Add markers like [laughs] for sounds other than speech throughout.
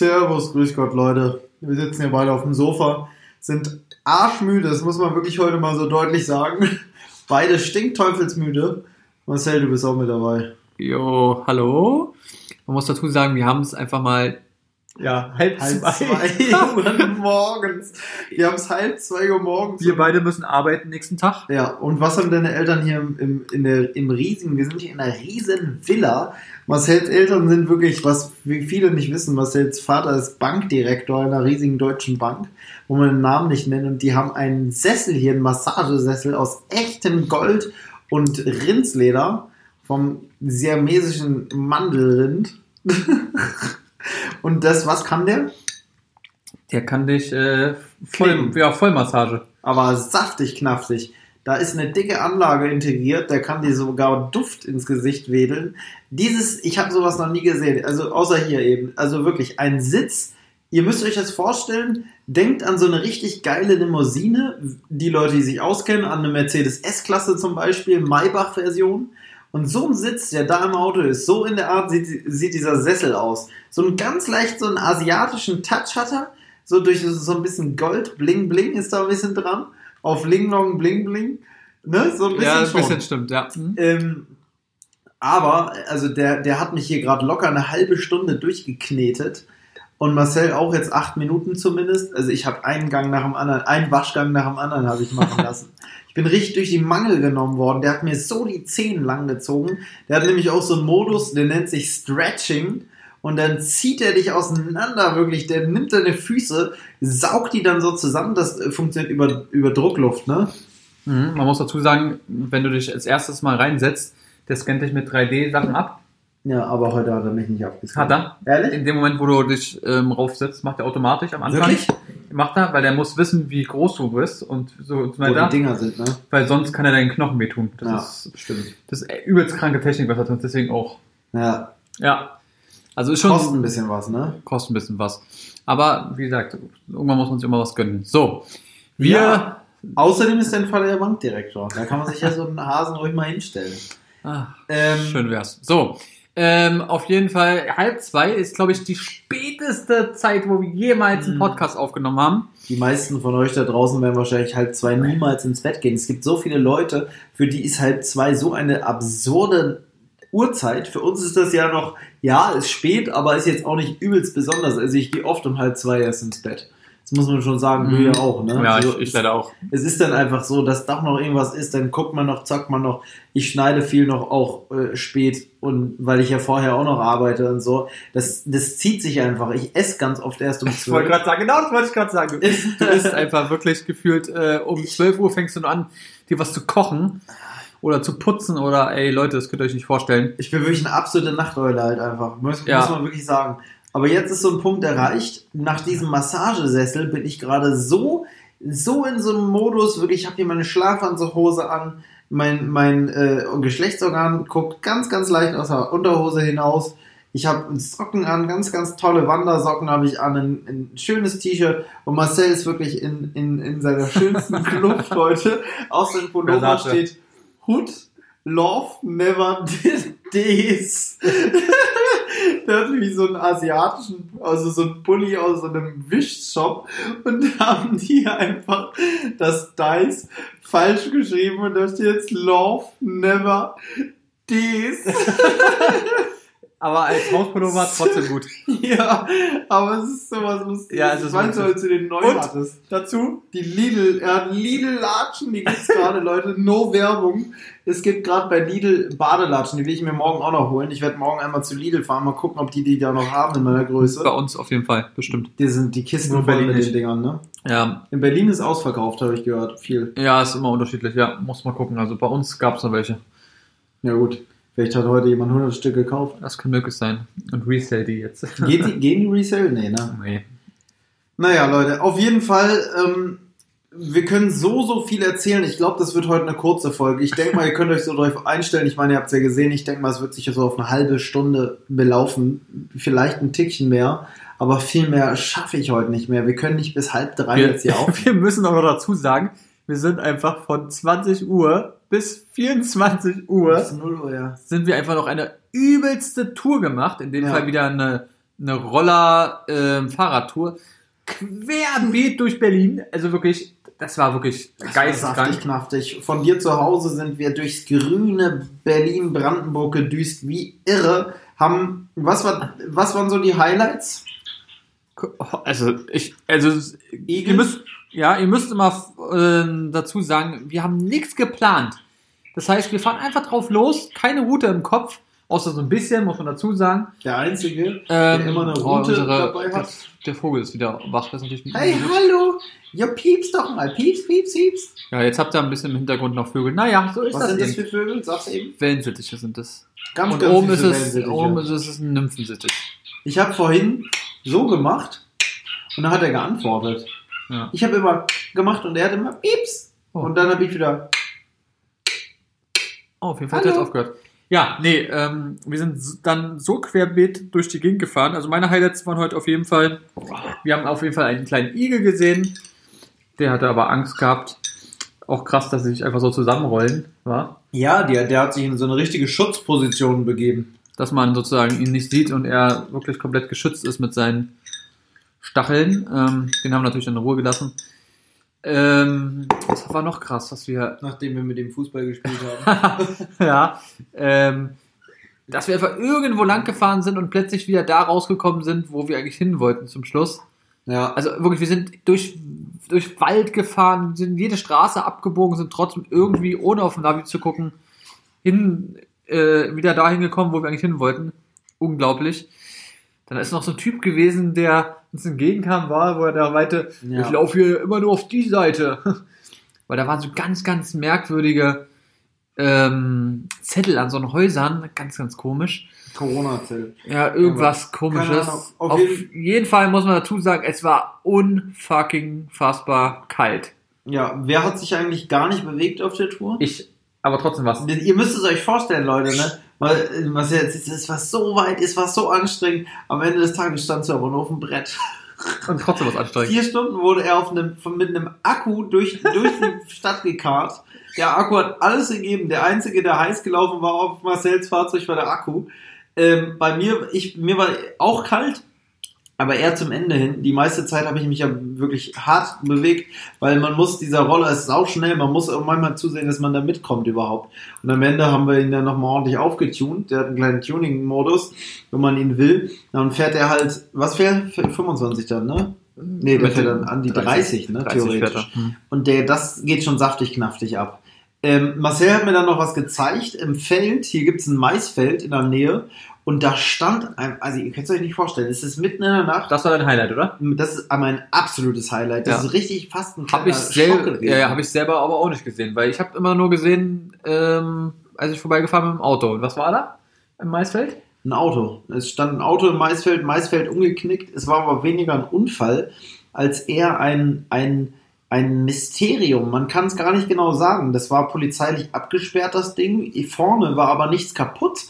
Servus, grüß Gott, Leute. Wir sitzen hier beide auf dem Sofa, sind arschmüde, das muss man wirklich heute mal so deutlich sagen. [laughs] Beide stinkteufelsmüde. Marcel, du bist auch mit dabei. Jo, hallo. Man muss dazu sagen, wir haben es einfach mal ja, halb, [laughs] halb zwei, Uhr morgens. Wir haben es halb zwei Uhr morgens. Wir beide müssen arbeiten nächsten Tag. Ja, und was haben deine Eltern hier im, im, in der, im riesigen, wir sind hier in einer riesen Villa. Marcells Eltern sind wirklich, was viele nicht wissen, Marcells Vater ist Bankdirektor einer riesigen deutschen Bank, wo man den Namen nicht nennt. Und die haben einen Sessel hier, einen Massagesessel aus echtem Gold und Rindsleder vom siamesischen Mandelrind. [laughs] Und das, was kann der? Der kann dich äh, voll, ja, Vollmassage. Aber saftig, knaftig. Da ist eine dicke Anlage integriert, der kann dir sogar Duft ins Gesicht wedeln. Dieses, ich habe sowas noch nie gesehen, also außer hier eben. Also wirklich ein Sitz. Ihr müsst euch das vorstellen, denkt an so eine richtig geile Limousine, die Leute, die sich auskennen, an eine Mercedes S-Klasse zum Beispiel, Maybach-Version. Und so ein Sitz, der da im Auto ist, so in der Art sieht, sieht dieser Sessel aus. So einen ganz leicht so einen asiatischen Touch hat er. So durch so ein bisschen Gold, Bling Bling ist da ein bisschen dran. Auf Ling Long Bling Bling. Ne? So ein bisschen. Ja, ein schon. bisschen stimmt, ja. Mhm. Ähm, aber, also der, der hat mich hier gerade locker eine halbe Stunde durchgeknetet. Und Marcel auch jetzt acht Minuten zumindest. Also ich habe einen Gang nach dem anderen, einen Waschgang nach dem anderen habe ich machen [laughs] lassen. Ich bin richtig durch die Mangel genommen worden. Der hat mir so die Zehen lang gezogen. Der hat nämlich auch so einen Modus, der nennt sich Stretching. Und dann zieht er dich auseinander, wirklich. Der nimmt deine Füße, saugt die dann so zusammen. Das äh, funktioniert über, über Druckluft, ne? Mhm, man muss dazu sagen, wenn du dich als erstes mal reinsetzt, der scannt dich mit 3D-Sachen ab. Ja, aber heute hat er mich nicht abgescannt. Hat er? Ehrlich? In dem Moment, wo du dich ähm, raufsetzt, macht er automatisch am Anfang. Wirklich? macht er, weil er muss wissen, wie groß du bist und so und so weiter. Wo die Dinger sind, ne? Weil sonst kann er deinen Knochen wehtun. Das ja, ist, stimmt. Das ist übelst kranke Technik, was er tut, deswegen auch. Ja. Ja. Also ist schon. Kostet ein bisschen was, ne? Kostet ein bisschen was. Aber, wie gesagt, irgendwann muss man sich immer was gönnen. So. Wir. Ja. Außerdem ist dein Vater der Bankdirektor. Da kann man sich ja so einen Hasen ruhig mal hinstellen. Ach, ähm, schön wär's. So. Ähm, auf jeden Fall, halb zwei ist, glaube ich, die späteste Zeit, wo wir jemals einen mhm. Podcast aufgenommen haben. Die meisten von euch da draußen werden wahrscheinlich halb zwei niemals ins Bett gehen. Es gibt so viele Leute, für die ist halb zwei so eine absurde Uhrzeit. Für uns ist das ja noch, ja, ist spät, aber ist jetzt auch nicht übelst besonders. Also ich gehe oft um halb zwei erst ins Bett. Das muss man schon sagen, mhm. du ja auch, ne? Ja, also, ich, ich leider auch. Es ist dann einfach so, dass doch noch irgendwas ist, dann guckt man noch, zackt man noch. Ich schneide viel noch auch äh, spät und weil ich ja vorher auch noch arbeite und so. Das, das zieht sich einfach. Ich esse ganz oft erst um 12 Uhr. Ich wollte gerade sagen, genau das wollte ich gerade sagen. Du [laughs] isst einfach wirklich gefühlt äh, um 12 Uhr fängst du an, dir was zu kochen oder zu putzen oder ey Leute, das könnt ihr euch nicht vorstellen. Ich bin wirklich eine absolute Nachteule halt einfach. Muss, ja. muss man wirklich sagen. Aber jetzt ist so ein Punkt erreicht. Nach diesem Massagesessel bin ich gerade so, so in so einem Modus, wirklich, ich habe hier meine Schlafanzughose an, mein, mein äh, Geschlechtsorgan guckt ganz, ganz leicht aus der Unterhose hinaus. Ich habe Socken an, ganz, ganz tolle Wandersocken habe ich an, ein, ein schönes T-Shirt und Marcel ist wirklich in, in, in seiner schönsten [laughs] Kluft heute. Aus dem Pullover steht Hood Love Never [laughs] Did This. Der hat nämlich so einen asiatischen, also so einen Pulli aus so einem Wischshop und da haben die einfach das Dice falsch geschrieben und da steht jetzt Love Never This. [laughs] Aber als [laughs] Hauspullover trotzdem gut. ja, aber es ist sowas lustiges. Ja, es ist du, als du den neu Und hattest? Dazu? Die Lidl, er hat Lidl-Latschen, die gibt's gerade, [laughs] Leute. No Werbung. Es gibt gerade bei Lidl Badelatschen, die will ich mir morgen auch noch holen. Ich werde morgen einmal zu Lidl fahren, mal gucken, ob die die da noch haben in meiner Größe. Bei uns auf jeden Fall, bestimmt. Die sind die Kisten mit den Dingern, ne? Ja. In Berlin ist ausverkauft, habe ich gehört. Viel. Ja, ist immer unterschiedlich, ja. Muss mal gucken. Also bei uns gab's noch welche. Ja, gut. Vielleicht hat heute jemand 100 Stück gekauft. Das kann möglich sein. Und resell die jetzt. [laughs] Geht die, gehen die Resell? Nee, ne? Nee. Naja, Leute, auf jeden Fall, ähm, wir können so, so viel erzählen. Ich glaube, das wird heute eine kurze Folge. Ich denke mal, ihr könnt euch so darauf einstellen. Ich meine, ihr habt es ja gesehen. Ich denke mal, es wird sich so auf eine halbe Stunde belaufen. Vielleicht ein Tickchen mehr. Aber viel mehr schaffe ich heute nicht mehr. Wir können nicht bis halb drei wir, jetzt hier auf. [laughs] Wir müssen noch dazu sagen, wir sind einfach von 20 Uhr bis 24 Uhr, bis 0 Uhr ja. sind wir einfach noch eine übelste Tour gemacht. In dem ja. Fall wieder eine eine Roller-Fahrradtour querbeet durch Berlin. Also wirklich, das war wirklich geisteskrank. knaftig. Von dir zu Hause sind wir durchs grüne Berlin-Brandenburg gedüst wie irre. Haben, was, war, was waren so die Highlights? Also, ich, also, ihr müsst, ja, ihr müsst immer äh, dazu sagen, wir haben nichts geplant. Das heißt, wir fahren einfach drauf los, keine Route im Kopf, außer so ein bisschen, muss man dazu sagen. Der Einzige, der Ähm, immer eine oh, Route unsere- dabei Der, hat. der Vogel ist wieder wach, das ist natürlich nicht Hey, gut. hallo! Ja, pieps doch mal. Pieps, pieps, pieps. Ja, jetzt habt ihr ein bisschen im Hintergrund noch Vögel. Naja, so ist Was das sind das eben. für Vögel? Sag's eben. Wellensittiche sind es. Ganz, Und ganz oben ist, es, oben ist es ein Nymphensittich. Ich habe vorhin so gemacht und dann hat er geantwortet. Ja. Ich habe immer gemacht und er hat immer pieps. Oh. Und dann habe ich wieder. Oh, auf jeden Fall hat er jetzt aufgehört. Ja, nee, ähm, wir sind dann so querbeet durch die Gegend gefahren. Also meine Highlights waren heute auf jeden Fall, wir haben auf jeden Fall einen kleinen Igel gesehen. Der hatte aber Angst gehabt. Auch krass, dass sie sich einfach so zusammenrollen, war. Ja, der, der hat sich in so eine richtige Schutzposition begeben. Dass man sozusagen ihn nicht sieht und er wirklich komplett geschützt ist mit seinen Stacheln. Ähm, den haben wir natürlich in Ruhe gelassen. Ähm, was war noch krass, was wir Nachdem wir mit dem Fußball gespielt haben. [laughs] ja, ähm, dass wir einfach irgendwo lang gefahren sind und plötzlich wieder da rausgekommen sind, wo wir eigentlich hin wollten zum Schluss. ja. Also wirklich, wir sind durch, durch Wald gefahren, sind jede Straße abgebogen, sind trotzdem irgendwie, ohne auf den Navi zu gucken, hin, äh, wieder dahin gekommen, wo wir eigentlich hin wollten. Unglaublich. Dann ist noch so ein Typ gewesen, der uns entgegenkam, war, wo er da meinte, Ja. ich laufe hier immer nur auf die Seite. [laughs] Weil da waren so ganz, ganz merkwürdige ähm, Zettel an so einen Häusern, ganz, ganz komisch. Corona-Zelt. Ja, irgendwas keine komisches. Ahnung. Auf, Auf jeden, Fall muss man dazu sagen, es war unfucking fassbar kalt. Ja, wer hat sich eigentlich gar nicht bewegt auf der Tour? Ich, aber trotzdem was. Ihr müsst es euch vorstellen, Leute, ne? Weil, äh, was jetzt, ist, es war so weit, es war so anstrengend. Am Ende des Tages stand du aber nur auf dem Brett. Und trotzdem was anstrengend. Vier Stunden wurde er auf einem, von, mit einem Akku durch, durch die [laughs] Stadt gekarrt. Der Akku hat alles gegeben. Der einzige, der heiß gelaufen war auf Marcells Fahrzeug, war der Akku. Ähm, bei mir, ich, mir war auch kalt, aber eher zum Ende hin. Die meiste Zeit habe ich mich ja wirklich hart bewegt, weil man muss, dieser Roller ist sau schnell, man muss auch manchmal zusehen, dass man da mitkommt überhaupt. Und am Ende haben wir ihn dann nochmal ordentlich aufgetunt. Der hat einen kleinen Tuning-Modus, wenn man ihn will. Dann fährt er halt, was fährt? 25 dann, ne? Nee, der fährt dann an die 30, ne? 30 fährt theoretisch. er. Hm. Und der, das geht schon saftig knaftig ab. Ähm, Marcel hat mir dann noch was gezeigt im Feld. Hier gibt's ein Maisfeld in der Nähe. Und da stand ein, also ihr könnt es euch nicht vorstellen, es ist mitten in der Nacht. Das war dein Highlight, oder? Das ist mein absolutes Highlight. Das Ja. ist richtig fast ein Habe ich, selber, ja, ja, hab ich selber aber auch nicht gesehen, weil ich habe immer nur gesehen, ähm, als ich vorbeigefahren bin mit dem Auto. Und was war da im Maisfeld? Ein Auto. Es stand ein Auto im Maisfeld, Maisfeld umgeknickt. Es war aber weniger ein Unfall, als eher ein, ein, ein Mysterium. Man kann es gar nicht genau sagen. Das war polizeilich abgesperrt, das Ding. Vorne war aber nichts kaputt.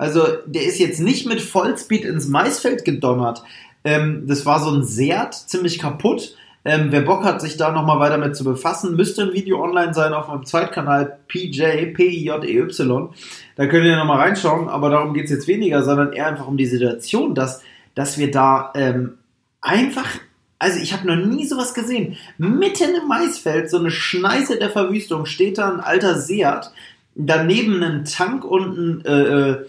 Also der ist jetzt nicht mit Vollspeed ins Maisfeld gedonnert. Ähm, das war so ein Seat, ziemlich kaputt. Ähm, wer Bock hat, sich da nochmal weiter mit zu befassen, müsste ein Video online sein auf meinem Zweitkanal PJ, P-I-J-E-Y. Da könnt ihr nochmal reinschauen, aber darum geht's jetzt weniger, sondern eher einfach um die Situation, dass, dass wir da ähm, einfach, also ich habe noch nie sowas gesehen. Mitten im Maisfeld, so eine Schneise der Verwüstung, steht da ein alter Seat, daneben ein Tank und ein äh, äh,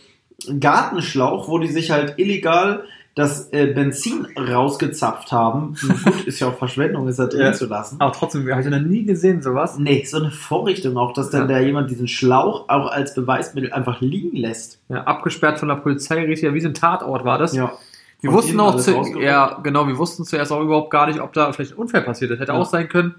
Gartenschlauch, wo die sich halt illegal das äh, Benzin rausgezapft haben. [laughs] Gut, ist ja auch Verschwendung, ist da drin Ja. zu lassen. Aber trotzdem, habe ich noch nie gesehen, sowas. Nee, so eine Vorrichtung auch, dass dann Ja. da jemand diesen Schlauch auch als Beweismittel einfach liegen lässt. Ja, abgesperrt von der Polizei, richtig, ja, wie so ein Tatort war das. Ja. Wir Von wussten auch zu, ja, genau, wir wussten zuerst auch überhaupt gar nicht, ob da vielleicht ein Unfall passiert ist. Hätte Ja. auch sein können.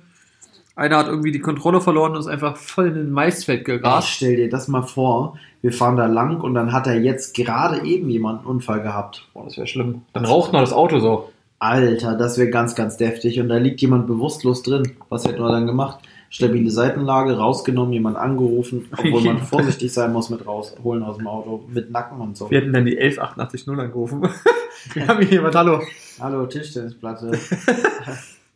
Einer hat irgendwie die Kontrolle verloren und ist einfach voll in den Maisfeld gerast. stell dir das mal vor, wir fahren da lang und dann hat er jetzt gerade eben jemand einen Unfall gehabt. Boah, das wäre schlimm. Dann raucht noch das Auto so. Alter, das wäre ganz, ganz deftig. Und da liegt jemand bewusstlos drin. Was hätten wir dann gemacht? Stabile Seitenlage, rausgenommen, jemand angerufen, obwohl man [laughs] vorsichtig sein muss mit rausholen aus dem Auto, mit Nacken und so. Wir hätten dann die 11880 angerufen. [laughs] Wir haben hier jemand, hallo. Hallo, Tischtennisplatte. [laughs]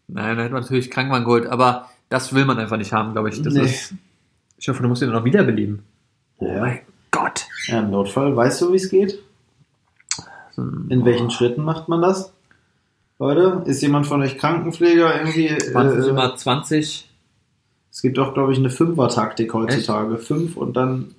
Nein, da hätte man natürlich Krankenwagen geholt, aber das will man einfach nicht haben, glaube ich. Das Nee. ist, ich hoffe, du musst ihn noch wiederbeleben. Ja. Gott. ja, im Notfall, weißt du, wie es geht? In welchen Schritten macht man das? Leute, ist jemand von euch Krankenpfleger irgendwie? Waren äh, immer 20. Es gibt auch, glaube ich, eine Fünfer-Taktik heutzutage. Echt? Fünf und dann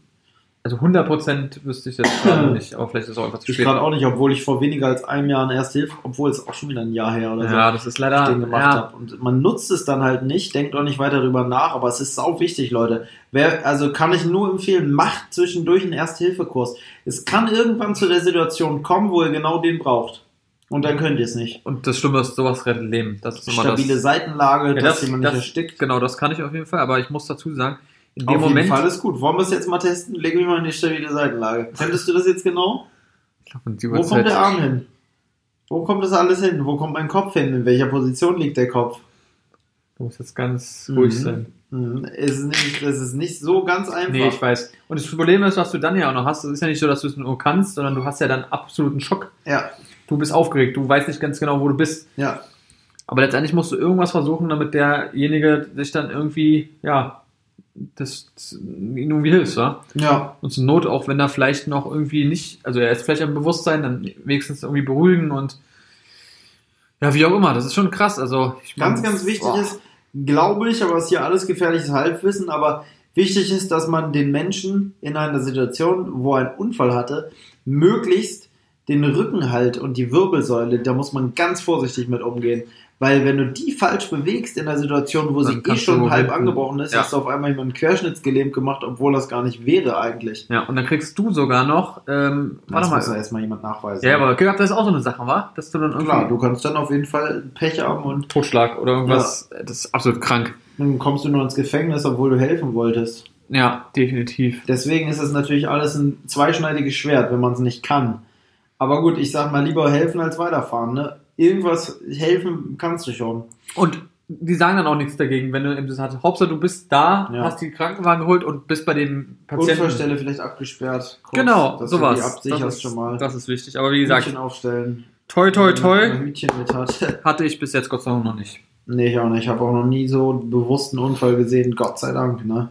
also 100% wüsste ich jetzt gerade [clears throat] nicht, aber vielleicht ist es auch einfach zu spät. Ich gerade auch nicht, obwohl ich vor weniger als einem Jahr eine Erste Hilfe, obwohl es auch schon wieder ein Jahr her oder so. Ja, das ist leider. Den gemacht ja. habe. Und man nutzt es dann halt nicht, denkt auch nicht weiter darüber nach, aber es ist sau wichtig, Leute. Wer, also kann ich nur empfehlen, macht zwischendurch einen Erste-Hilfe-Kurs. Es kann irgendwann zu der Situation kommen, wo ihr genau den braucht. Und dann könnt ihr es nicht. Und das Schlimme ist, sowas rettet Leben. Das ist Stabile das, Seitenlage, ja, dass das, jemand nicht erstickt. Genau, das kann ich auf jeden Fall, aber ich muss dazu sagen, in dem Auf Moment. jeden Fall ist gut. Wollen wir es jetzt mal testen? Leg mich mal in die stabile Seitenlage. Könntest du das jetzt genau? Wo kommt der Arm hin? Wo kommt das alles hin? Wo kommt mein Kopf hin? In welcher Position liegt der Kopf? Du musst jetzt ganz ruhig mhm. sein. Mhm. Es, ist nicht, es ist nicht so ganz einfach. Nee, ich weiß. Und das Problem ist, was du dann ja auch noch hast, es ist ja nicht so, dass du es nur kannst, sondern du hast ja dann absoluten Schock. Ja. Du bist aufgeregt, du weißt nicht ganz genau, wo du bist. Ja. Aber letztendlich musst du irgendwas versuchen, damit derjenige sich dann irgendwie, ja, das, ihm irgendwie hilft, wa? Ja. Und zur Not, auch wenn er vielleicht noch irgendwie nicht, also er ist vielleicht am Bewusstsein, dann wenigstens irgendwie beruhigen und ja, wie auch immer, das ist schon krass. Also ganz, ganz wichtig boah. ist, glaube ich, aber es ist hier alles gefährliches Halbwissen, aber wichtig ist, dass man den Menschen in einer Situation, wo er einen Unfall hatte, möglichst den Rücken halt und die Wirbelsäule, da muss man ganz vorsichtig mit umgehen. Weil wenn du die falsch bewegst in der Situation, wo sie eh schon halb angebrochen ist, ja. hast du auf einmal jemanden querschnittsgelähmt gemacht, obwohl das gar nicht wäre eigentlich. Ja, und dann kriegst du sogar noch, ähm, warte mal. muss ja erstmal jemand nachweisen. Ja, aber das ist auch so eine Sache, wa? Dass du dann irgendwie. Klar, du kannst dann auf jeden Fall Pech haben und. Totschlag oder irgendwas. Ja. Das ist absolut krank. Dann kommst du nur ins Gefängnis, obwohl du helfen wolltest. Ja, definitiv. Deswegen ist es natürlich alles ein zweischneidiges Schwert, wenn man es nicht kann. Aber gut, ich sag mal lieber helfen als weiterfahren, ne? Irgendwas helfen kannst du schon. Und die sagen dann auch nichts dagegen, wenn du eben das hast. Hauptsache, du bist da, ja. hast die Krankenwagen geholt und bist bei dem Patienten. Unfallstelle vielleicht abgesperrt. Kurz, genau, sowas. das ist, schon mal. Das ist wichtig. Aber wie gesagt, Hütchen aufstellen. Toi, toi, toi. Hütchen mit hat. [laughs] Hatte ich bis jetzt Gott sei Dank noch nicht. Nee, ich auch nicht. Ich habe auch noch nie so einen bewussten Unfall gesehen, Gott sei Dank, ne?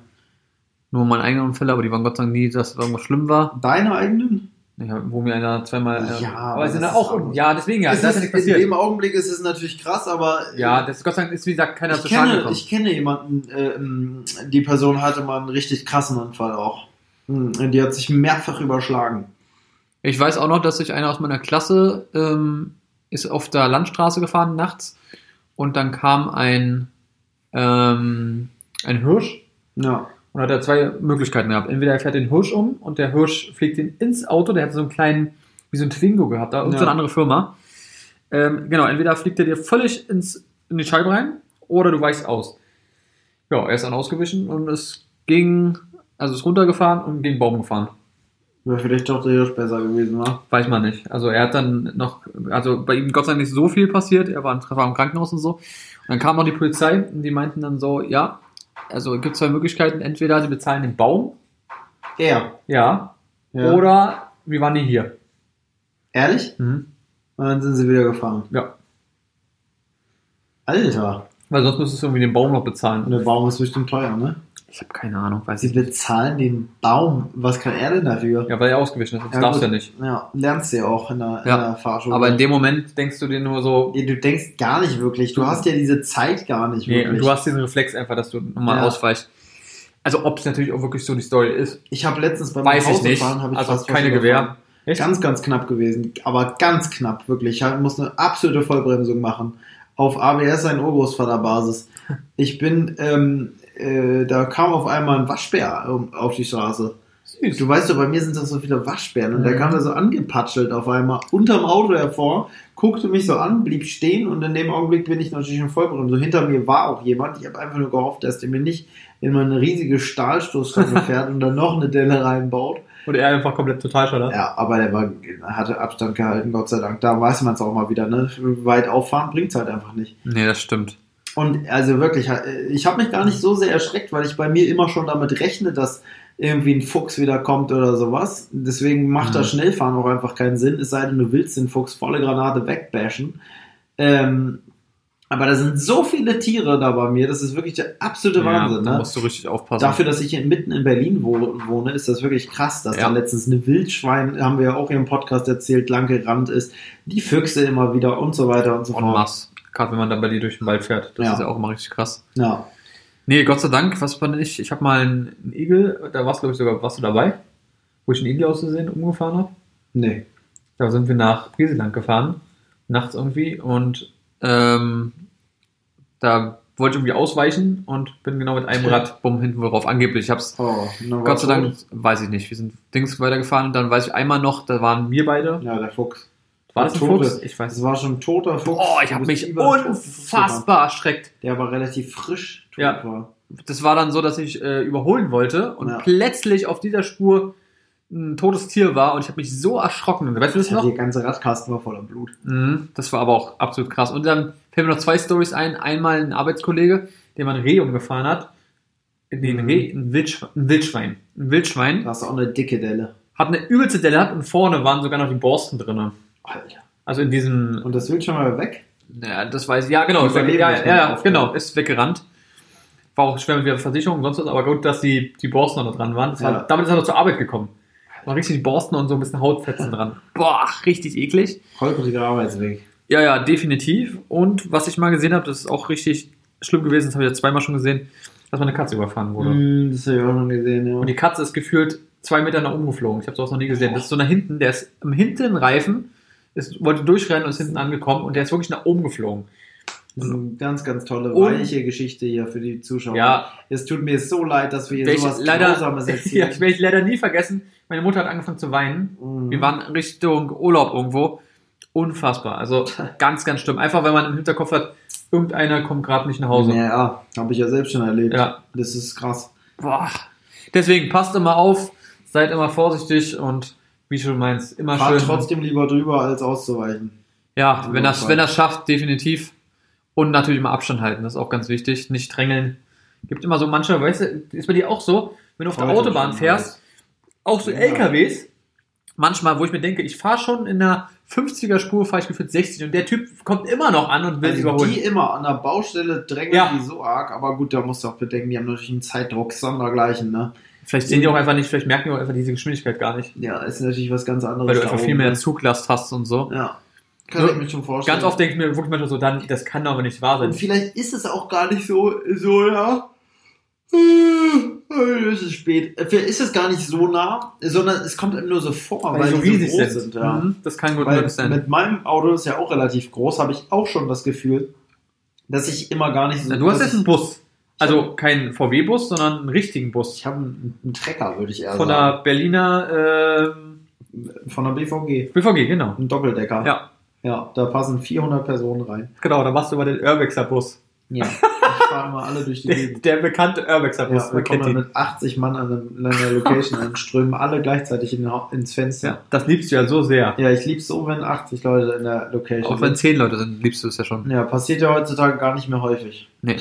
Nur meine eigenen Unfälle, aber die waren Gott sei Dank nie, dass irgendwas schlimm war. Deine eigenen? Ja, wo mir einer zweimal. Äh, ja, aber sind da auch. ja, deswegen ja. Das ist, ist in dem Augenblick ist es natürlich krass, aber. Ja, das Gott sei Dank ist wie gesagt keiner zu Schaden gekommen. Ich kenne jemanden, äh, die Person hatte mal einen richtig krassen Unfall auch. Hm, die hat sich mehrfach überschlagen. Ich weiß auch noch, dass sich einer aus meiner Klasse ähm, ist auf der Landstraße gefahren nachts und dann kam ein ähm, ein Hirsch. Ja. Und hat er zwei Möglichkeiten gehabt. Entweder er fährt den Hirsch um und der Hirsch fliegt ihn ins Auto, der hat so einen kleinen, wie so ein Twingo gehabt, da, ja. so eine andere Firma. Ähm, genau, entweder fliegt er dir völlig ins, in die Scheibe rein oder du weichst aus. Ja, er ist dann ausgewichen und es ging, also ist runtergefahren und gegen Baum gefahren. Wäre vielleicht doch der Hirsch besser gewesen, ne? Weiß man nicht. Also er hat dann noch, also bei ihm Gott sei Dank nicht so viel passiert, er war, war im Krankenhaus und so. Und dann kam noch die Polizei und die meinten dann so, ja, also es gibt zwei Möglichkeiten. Entweder sie bezahlen den Baum. Er. Ja. ja. Oder wir waren nie hier. Ehrlich? Mhm. Und dann sind sie wieder gefahren. Ja. Alter. Weil sonst müsstest du irgendwie den Baum noch bezahlen. Und der Baum ist bestimmt teuer, ne? Ich habe keine Ahnung. Weiß Sie bezahlen den Baum. Was kann er denn dafür? Ja, weil er ausgewichen ist. Das ja, darfst du ja nicht. Ja, lernst du ja auch in der, ja. in der Fahrschule. Aber in dem Moment denkst du dir nur so. Du denkst gar nicht wirklich. Du hast ja diese Zeit gar nicht nee, wirklich. Du hast diesen Reflex einfach, dass du nochmal ja. ausweichst. Also ob es natürlich auch wirklich so die Story ist. Ich habe letztens beim Weiß ich nicht. Fahren, ich also keine Gewehr. Echt? Ganz, ganz knapp gewesen. Aber ganz knapp, wirklich. Ich muss eine absolute Vollbremsung machen. Auf ABS ein Urgroßvaterbasis. Ich bin ähm, äh, da kam auf einmal ein Waschbär auf die Straße. Süß. Du weißt doch, bei mir sind das so viele Waschbären und mhm. der kam da so angepatschelt auf einmal unterm Auto hervor, guckte mich so an, blieb stehen und in dem Augenblick bin ich natürlich in Vollbremsung. So hinter mir war auch jemand. Ich habe einfach nur gehofft, dass der mir nicht in meine riesige Stahlstoßstange [laughs] fährt und dann noch eine Delle reinbaut. Und er einfach komplett total schon, Ja, aber der war, hatte Abstand gehalten, Gott sei Dank. Da weiß man es auch mal wieder, ne? Weit auffahren bringt's halt einfach nicht. Nee, das stimmt. Und also wirklich, ich habe mich gar nicht so sehr erschreckt, weil ich bei mir immer schon damit rechne, dass irgendwie ein Fuchs wieder kommt oder sowas. Deswegen macht mhm. das Schnellfahren auch einfach keinen Sinn, es sei denn, du willst den Fuchs volle Granate wegbashen. Ähm, Aber da sind so viele Tiere da bei mir, das ist wirklich der absolute Wahnsinn. da ne? musst du richtig aufpassen. Dafür, dass ich hier mitten in Berlin wo- wohne, ist das wirklich krass, dass Ja. da letztens eine Wildschwein, haben wir ja auch hier im Podcast erzählt, lang gerannt ist, die Füchse immer wieder und so weiter und so fort. masse. Gerade wenn man dann bei dir durch den Wald fährt. Das Ja. ist ja auch immer richtig krass. Ja. Nee, Gott sei Dank, was war denn ich? Ich habe mal einen, Igel, da warst du, glaube ich, sogar, warst du dabei? Wo ich einen Igel auszusehen umgefahren habe. Nee. Da sind wir nach Brieseland gefahren, nachts irgendwie, und ähm, da wollte ich irgendwie ausweichen und bin genau mit einem Rad bumm hinten worauf angeblich. Ich hab's Oh, Gott sei. Dank, weiß ich nicht. Wir sind Dings weitergefahren und dann weiß ich einmal noch, da waren wir beide. Ja, der Fuchs. War das ein Tote. Fuchs? Ich weiß Das nicht. war schon ein toter Fuchs. Oh, ich habe mich den unfassbar erschreckt. Der aber relativ frisch tot Ja. war. Das war dann so, dass ich äh, überholen wollte und Ja. plötzlich auf dieser Spur ein totes Tier war und ich habe mich so erschrocken. Weißt du das Ja, noch? der ganze Radkasten war voller Blut. Mhm, das war aber auch absolut krass. Und dann fällen mir noch zwei Stories ein. Einmal ein Arbeitskollege, der mal ein Reh umgefahren hat. Nee, ein Mhm. Reh, ein, Wildschwein, ein Wildschwein. Ein Wildschwein Da hast du auch eine dicke Delle. hat eine übelste Delle gehabt und vorne waren sogar noch die Borsten drin. Alter. Also in diesem Und das will schon mal weg? Ja, das weiß ich. Ja, genau. Ist ja, ja, ja, genau. Ist weggerannt. War auch schwer mit der Versicherung und sonst was, aber gut, dass die, die Borsten noch dran waren. War, Ja. Damit ist er noch zur Arbeit gekommen. War richtig die Borsten und so ein bisschen Hautfetzen dran. [laughs] Boah, richtig eklig. Holpriger Arbeitsweg. Ja, ja, definitiv. Und was ich mal gesehen habe, das ist auch richtig schlimm gewesen, das habe ich jetzt zweimal schon gesehen, dass meine Katze überfahren wurde. Mm, das habe ich auch schon gesehen, ja. Und die Katze ist gefühlt zwei Meter nach oben geflogen. Ich habe sowas noch nie gesehen. Das ist so nach hinten, der ist am hinteren Reifen, ist, wollte durchrennen und ist hinten angekommen und der ist wirklich nach oben geflogen. Das ist eine ganz, ganz tolle, weiche Geschichte hier für die Zuschauer. Ja, Es tut mir so leid, dass wir hier ich sowas leider, Grausames [laughs] ja, erzählen. ich werde leider nie vergessen. Meine Mutter hat angefangen zu weinen. Mhm. Wir waren Richtung Urlaub irgendwo. Unfassbar. Also [laughs] ganz, ganz schlimm. Einfach, wenn man im Hinterkopf hat, irgendeiner kommt gerade nicht nach Hause. Ja, ja habe ich ja selbst schon erlebt. Ja. Das ist krass. Boah. Deswegen passt immer auf, seid immer vorsichtig und wie du schon meinst, immer Fahrt schön. trotzdem lieber drüber, als auszuweichen. Ja, wenn das, wenn das schafft, definitiv. Und natürlich immer Abstand halten, das ist auch ganz wichtig. Nicht drängeln. Gibt immer so manche, weißt du, ist bei dir auch so, wenn du auf der Heute Autobahn fährst, auch so Ja. LKWs, manchmal, wo ich mir denke, ich fahre schon in einer 50er Spur, fahre ich gefühlt 60 und der Typ kommt immer noch an und will Also überholen. die immer an der Baustelle drängen Ja. die so arg, aber gut, da musst du auch bedenken, die haben natürlich einen Zeitdruck sondergleichen, ne? Vielleicht sehen die auch einfach nicht, vielleicht merken die auch einfach diese Geschwindigkeit gar nicht. Ja, ist natürlich was ganz anderes. Weil du einfach viel mehr ne? Zuglast hast und so. Ja. Kann Nur ich mir schon vorstellen. Ganz oft denke ich mir wirklich manchmal so, dann, das kann doch aber nicht wahr Und sein. vielleicht ist es auch gar nicht so, so, ja. Es ist spät. Vielleicht ist es gar nicht so nah, sondern es kommt einem nur so vor, weil, Weil so riesig groß sind. sind. ja. Mhm, das kann gut möglich sein. mit meinem Auto ist ja auch relativ groß, habe ich auch schon das Gefühl, dass ich immer gar nicht so. Na, du hast jetzt einen Bus. Also keinen VW-Bus, sondern einen richtigen Bus. ich habe einen, einen Trecker, würde ich eher Von sagen. der Berliner ähm, Von der BVG. BVG, genau. Ein Doppeldecker. Ja, Ja, da passen 400 Personen rein. genau, da warst du über den Urbexer Bus. Ja. [laughs] Ich fahre immer alle durch die Der, Gegend. der bekannte Urbexer Bus, Ja, wir kommen mit 80 Mann an, einem, an einer Location und strömen alle gleichzeitig in, ins Fenster. Ja, das liebst du ja so sehr. Ja, ich lieb's so, wenn 80 Leute in der Location Auch wenn sind. zehn Leute sind, liebst du es ja schon. Ja, passiert ja heutzutage gar nicht mehr häufig. Nee.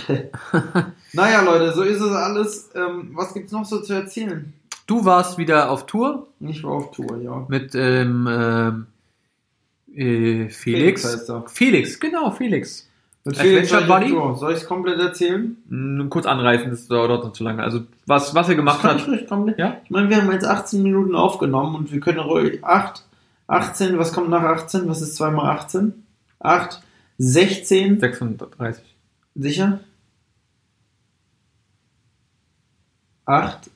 [laughs] Naja, Leute, so ist es alles. Ähm, was gibt's noch so zu erzählen? Du warst wieder auf Tour Ich war auf Tour, ja. mit ähm, äh, Felix. heißt er. Felix, genau, Felix. Adventure ich auf Buddy? Soll ich's komplett erzählen? Hm, Kurz anreißen, das dauert noch zu lange. Also, was, was er gemacht ich hat. komplett? Ja? Ich meine, wir haben jetzt 18 Minuten aufgenommen und wir können ruhig 8, 18, was kommt nach 18? Was ist 2 mal 18? 8, 16, 36. sicher? 8,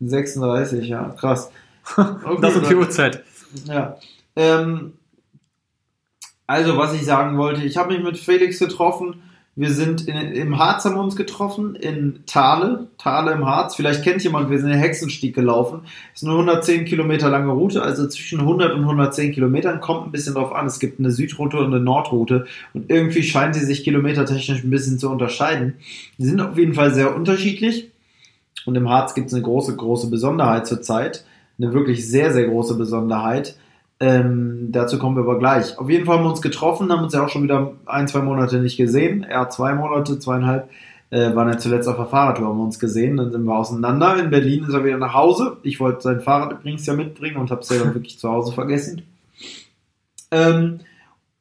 36, ja, krass. [laughs] Okay, Das ist die Uhrzeit. Ja. Ähm, also, was ich sagen wollte, ich habe mich mit Felix getroffen. Wir sind in, im Harz haben wir uns getroffen, in Thale, Thale im Harz. Vielleicht kennt jemand, wir sind den Hexenstieg gelaufen. ist eine 110 Kilometer lange Route, also zwischen 100 und 110 Kilometern. Kommt ein bisschen drauf an. Es gibt eine Südroute und eine Nordroute. Und irgendwie scheinen sie sich kilometertechnisch ein bisschen zu unterscheiden. Die sind auf jeden Fall sehr unterschiedlich. Und im Harz gibt es eine große, große Besonderheit zurzeit. Eine wirklich sehr, sehr große Besonderheit. Ähm, dazu kommen wir aber gleich. Auf jeden Fall haben wir uns getroffen, haben uns ja auch schon wieder ein, zwei Monate nicht gesehen. Er zwei Monate, zweieinhalb. Äh, waren ja zuletzt auf der Fahrradtour, haben wir uns gesehen. Dann sind wir auseinander. In Berlin ist er wieder nach Hause. Ich wollte sein Fahrrad übrigens ja mitbringen und habe es ja dann [laughs] wirklich zu Hause vergessen. Ähm,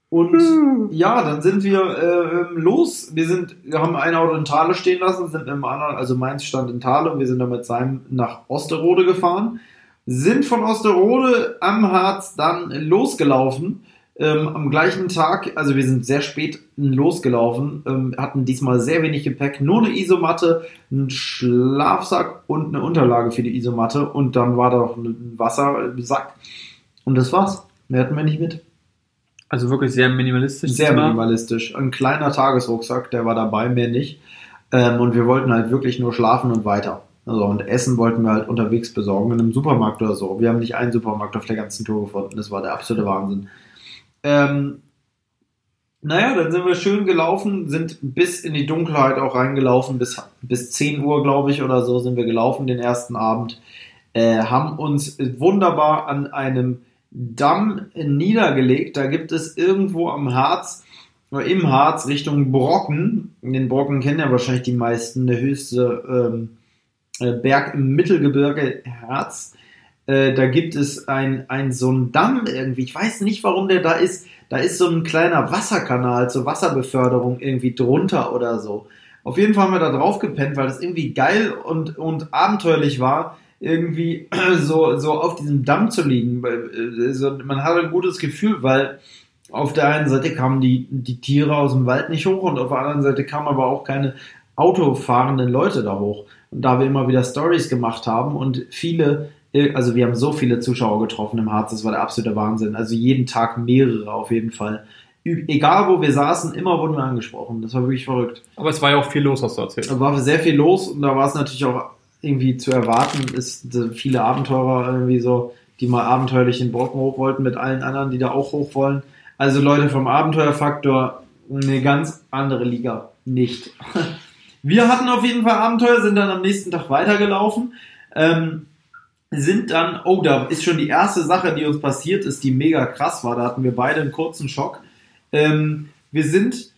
Und ja, dann sind wir äh, los. Wir sind, wir haben ein Auto in Thale stehen lassen, sind im anderen, also meins stand in Thale und wir sind dann mit seinem nach Osterode gefahren. Sind von Osterode am Harz dann losgelaufen. Ähm, am gleichen Tag, also wir sind sehr spät losgelaufen, ähm, hatten diesmal sehr wenig Gepäck, nur eine Isomatte, einen Schlafsack und eine Unterlage für die Isomatte und dann war da noch ein Wassersack und das war's. Mehr hatten wir nicht mit. Also wirklich sehr minimalistisch. Sehr minimalistisch. Ein kleiner Tagesrucksack, der war dabei, mehr nicht. Ähm, und wir wollten halt wirklich nur schlafen und weiter. Also, und Essen wollten wir halt unterwegs besorgen, in einem Supermarkt oder so. Wir haben nicht einen Supermarkt auf der ganzen Tour gefunden. Das war der absolute Wahnsinn. Ähm, naja, dann sind wir schön gelaufen, sind bis in die Dunkelheit auch reingelaufen, bis, bis 10 Uhr, glaube ich, oder so sind wir gelaufen den ersten Abend. Äh, haben uns wunderbar an einem Damm niedergelegt. Da gibt es irgendwo am Harz, oder im Harz Richtung Brocken, den Brocken kennen ja wahrscheinlich die meisten, der höchste ähm, äh, Berg im Mittelgebirge Harz. Äh, da gibt es ein, ein so ein Damm irgendwie. Ich weiß nicht, warum der da ist. Da ist so ein kleiner Wasserkanal zur Wasserbeförderung irgendwie drunter oder so. Auf jeden Fall haben wir da drauf gepennt, weil das irgendwie geil und, und abenteuerlich war irgendwie [clears throat] so, so auf diesem Damm zu liegen. Also man hatte ein gutes Gefühl, weil auf der einen Seite kamen die, die Tiere aus dem Wald nicht hoch und auf der anderen Seite kamen aber auch keine autofahrenden Leute da hoch. Und da wir immer wieder Stories gemacht haben und viele, also wir haben so viele Zuschauer getroffen im Harz, das war der absolute Wahnsinn. Also jeden Tag mehrere auf jeden Fall. Egal wo wir saßen, immer wurden wir angesprochen. Das war wirklich verrückt. Aber es war ja auch viel los, hast du erzählt. Da war sehr viel los und da war es natürlich auch irgendwie zu erwarten ist, viele Abenteurer irgendwie so, die mal abenteuerlich in Brocken hoch wollten mit allen anderen, die da auch hoch wollen. Also Leute vom Abenteuerfaktor, eine ganz andere Liga. Nicht. [laughs] Wir hatten auf jeden Fall Abenteuer, sind dann am nächsten Tag weitergelaufen. Ähm, sind dann, oh, da ist schon die erste Sache, die uns passiert ist, die mega krass war. Da hatten wir beide einen kurzen Schock. Ähm, wir sind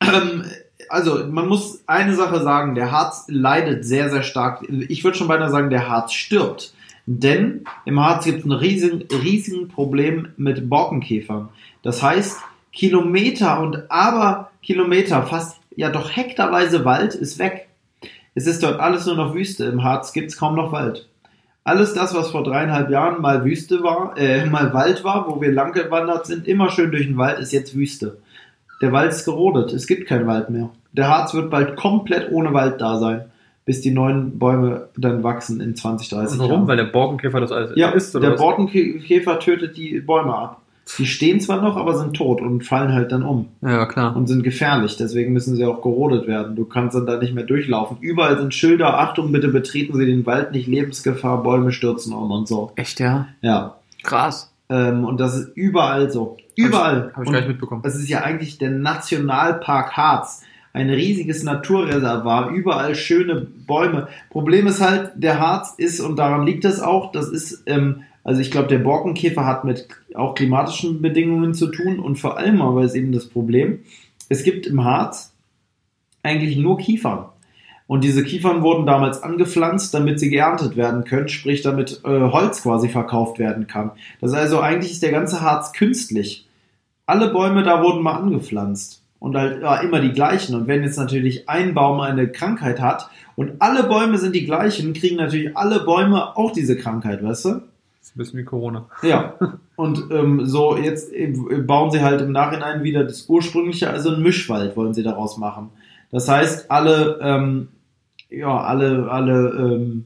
ähm, also man muss eine Sache sagen, der Harz leidet sehr, sehr stark. Ich würde schon beinahe sagen, der Harz stirbt. Denn im Harz gibt es ein riesen, riesigen Problem mit Borkenkäfern. Das heißt, Kilometer und aber Kilometer, fast ja doch hektarweise Wald ist weg. Es ist dort alles nur noch Wüste. Im Harz gibt es kaum noch Wald. Alles das, was vor dreieinhalb Jahren mal Wüste war, äh, mal Wald war, wo wir lang gewandert sind, immer schön durch den Wald, ist jetzt Wüste. Der Wald ist gerodet. Es gibt keinen Wald mehr. Der Harz wird bald komplett ohne Wald da sein, bis die neuen Bäume dann wachsen in 20, 30 Warum? Jahren. Weil der Borkenkäfer das alles ja, isst? Oder der was? Borkenkäfer tötet die Bäume ab. Die stehen zwar noch, aber sind tot und fallen halt dann um. Ja, klar. Und sind gefährlich, deswegen müssen sie auch gerodet werden. Du kannst dann da nicht mehr durchlaufen. Überall sind Schilder, Achtung, bitte betreten Sie den Wald nicht, Lebensgefahr, Bäume stürzen um und so. Echt, ja? Ja. Krass. Ähm, und das ist überall so. Überall. Habe ich, hab ich gar nicht mitbekommen. Es ist ja eigentlich der Nationalpark Harz. Ein riesiges Naturreservat, überall schöne Bäume. Problem ist halt, der Harz ist, und daran liegt es auch, das ist, ähm, also ich glaube, der Borkenkäfer hat mit auch klimatischen Bedingungen zu tun und vor allem aber ist eben das Problem, es gibt im Harz eigentlich nur Kiefern. Und diese Kiefern wurden damals angepflanzt, damit sie geerntet werden können, sprich damit äh, Holz quasi verkauft werden kann. Das ist also eigentlich ist der ganze Harz künstlich. Alle Bäume da wurden mal angepflanzt und halt ja, immer die gleichen. Und wenn jetzt natürlich ein Baum eine Krankheit hat und alle Bäume sind die gleichen, kriegen natürlich alle Bäume auch diese Krankheit, weißt du? Ein bisschen wie Corona. Ja. [laughs] Und ähm, so jetzt bauen sie halt im Nachhinein wieder das ursprüngliche, also ein Mischwald wollen sie daraus machen. Das heißt, alle ähm, ja, alle, alle ähm,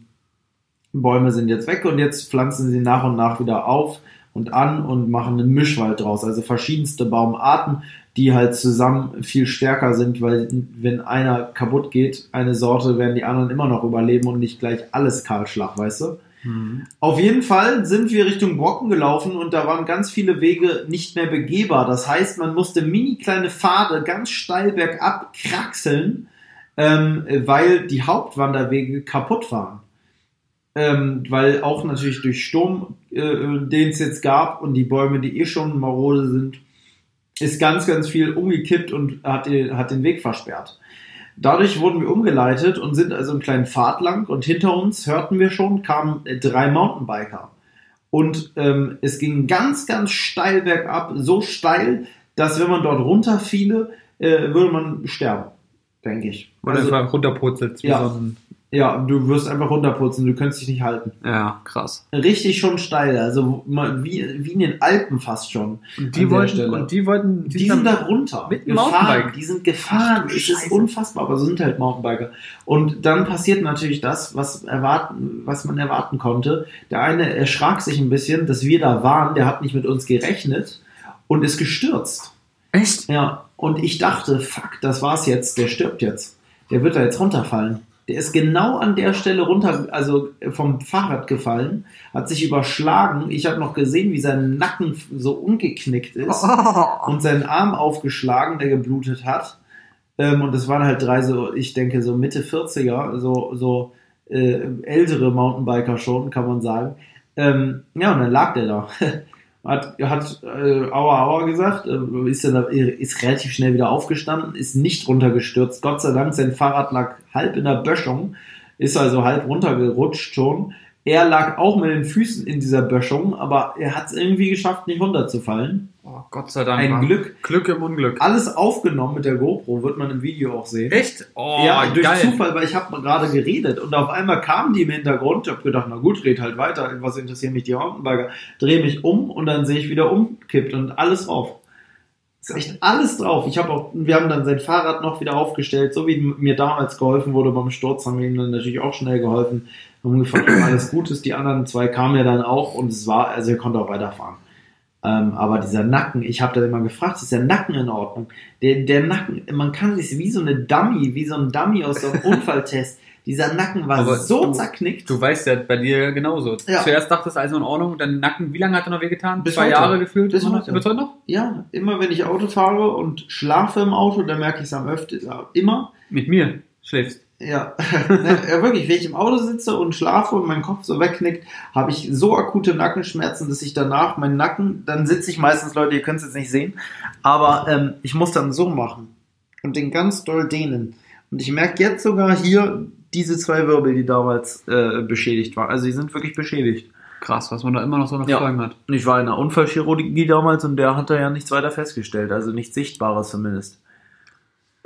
Bäume sind jetzt weg und jetzt pflanzen sie nach und nach wieder auf und an und machen einen Mischwald draus. Also verschiedenste Baumarten, die halt zusammen viel stärker sind, weil wenn einer kaputt geht, eine Sorte, werden die anderen immer noch überleben und nicht gleich alles Kahlschlag, weißt du? Mhm. Auf jeden Fall sind wir Richtung Brocken gelaufen und da waren ganz viele Wege nicht mehr begehbar. Das heißt, man musste mini kleine Pfade ganz steil bergab kraxeln ähm, weil die Hauptwanderwege kaputt waren. Ähm, weil auch natürlich durch Sturm, äh, den es jetzt gab und die Bäume, die eh schon marode sind, ist ganz, ganz viel umgekippt und hat hat den Weg versperrt. Dadurch wurden wir umgeleitet und sind also einen kleinen Pfad lang und hinter uns hörten wir schon, kamen drei Mountainbiker. Und ähm, es ging ganz, ganz steil bergab, so steil, dass wenn man dort runterfiele, äh, würde man sterben, denke ich. Oder also, einfach runterpurzelt. Ja. So ja, du wirst einfach runterputzen, du könntest dich nicht halten. Ja, krass. Richtig schon steil, also wie, wie in den Alpen fast schon. Und die wollten, und die wollten, die, die sind da runter. Mit gefahren. Die sind gefahren. Ach, es ist unfassbar, aber so sind halt Mountainbiker. Und dann passiert natürlich das, was erwarten, was man erwarten konnte. Der eine erschrak sich ein bisschen, dass wir da waren, der hat nicht mit uns gerechnet und ist gestürzt. Echt? Ja. Und ich dachte, fuck, das war's jetzt, der stirbt jetzt. Der wird da jetzt runterfallen. Der ist genau an der Stelle runter, also vom Fahrrad gefallen, hat sich überschlagen. Ich habe noch gesehen, wie sein Nacken so umgeknickt ist oh. [laughs] und seinen Arm aufgeschlagen, der geblutet hat. Ähm, und das waren halt drei so, ich denke, so Mitte 40er, so, so äh, ältere Mountainbiker schon, kann man sagen. Ähm, ja, und dann lag der da. [laughs] hat, hat äh, Aua Aua gesagt, äh, ist, ist relativ schnell wieder aufgestanden, ist nicht runtergestürzt. Gott sei Dank, sein Fahrrad lag halb in der Böschung, ist also halb runtergerutscht schon. Er lag auch mit den Füßen in dieser Böschung, aber er hat es irgendwie geschafft, nicht runterzufallen. Oh, Gott sei Dank. Ein Glück. Glück im Unglück. Alles aufgenommen mit der GoPro, wird man im Video auch sehen. Echt? Oh, ja, durch geil. Zufall, weil ich habe gerade geredet und auf einmal kamen die im Hintergrund. Ich habe gedacht, na gut, red halt weiter. Was interessieren mich die Mountainbiker? Drehe mich um und dann sehe ich wieder umkippt und alles drauf. Ist echt alles drauf. Ich habe auch, wir haben dann sein Fahrrad noch wieder aufgestellt, so wie mir damals geholfen wurde beim Sturz, haben wir ihm dann natürlich auch schnell geholfen haben gefragt, ob alles gut ist. Die anderen zwei kamen ja dann auch und es war, also er konnte auch weiterfahren. Ähm, aber dieser Nacken, ich habe da immer gefragt, ist der Nacken in Ordnung? Der, der Nacken, man kann sich wie so eine Dummy, wie so ein Dummy aus einem [laughs] Unfalltest. Dieser Nacken war aber so du, zerknickt. Du weißt ja bei dir genauso. Ja. Zuerst dachtest du, also in Ordnung, dann Nacken, wie lange hat er noch wehgetan? Bis Zwei heute. Jahre gefühlt? Bis heute. Bis heute noch? Ja, immer wenn ich Auto fahre und schlafe im Auto, dann merke ich es am öftesten. Immer. Mit mir schläfst. Ja. [laughs] ja, wirklich, wenn ich im Auto sitze und schlafe und mein Kopf so wegknickt, habe ich so akute Nackenschmerzen, dass ich danach meinen Nacken, dann sitze ich meistens, Leute, ihr könnt es jetzt nicht sehen, aber ähm, ich muss dann so machen und den ganz doll dehnen. Und ich merke jetzt sogar hier diese zwei Wirbel, die damals äh, beschädigt waren. Also die sind wirklich beschädigt. Krass, was man da immer noch so eine ja. Folgen hat. Ich war in der Unfallchirurgie damals und der hat da ja nichts weiter festgestellt, also nichts Sichtbares zumindest.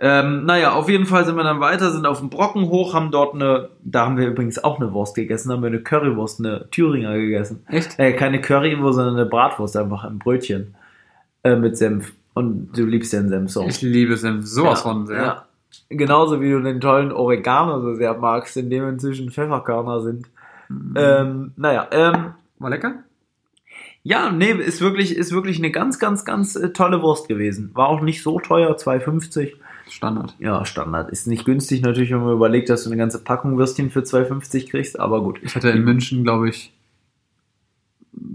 Ähm, naja, auf jeden Fall sind wir dann weiter, sind auf dem Brocken hoch, haben dort eine, da haben wir übrigens auch eine Wurst gegessen, haben wir eine Currywurst, eine Thüringer gegessen. Echt? Äh, keine Currywurst, sondern eine Bratwurst, einfach ein Brötchen äh, mit Senf. Und du liebst den Senf so. Ich liebe Senf sowas ja, von sehr. Ja. Genauso wie du den tollen Oregano so sehr magst, in dem inzwischen Pfefferkörner sind. Mhm. Ähm, naja, ähm, War lecker? Ja, nee, ist wirklich, ist wirklich eine ganz, ganz, ganz äh, tolle Wurst gewesen. War auch nicht so teuer, 2,50. Standard. Ja, Standard. Ist nicht günstig natürlich, wenn man überlegt, dass du eine ganze Packung Würstchen für 2,50 kriegst, aber gut. Ich hatte in München, glaube ich,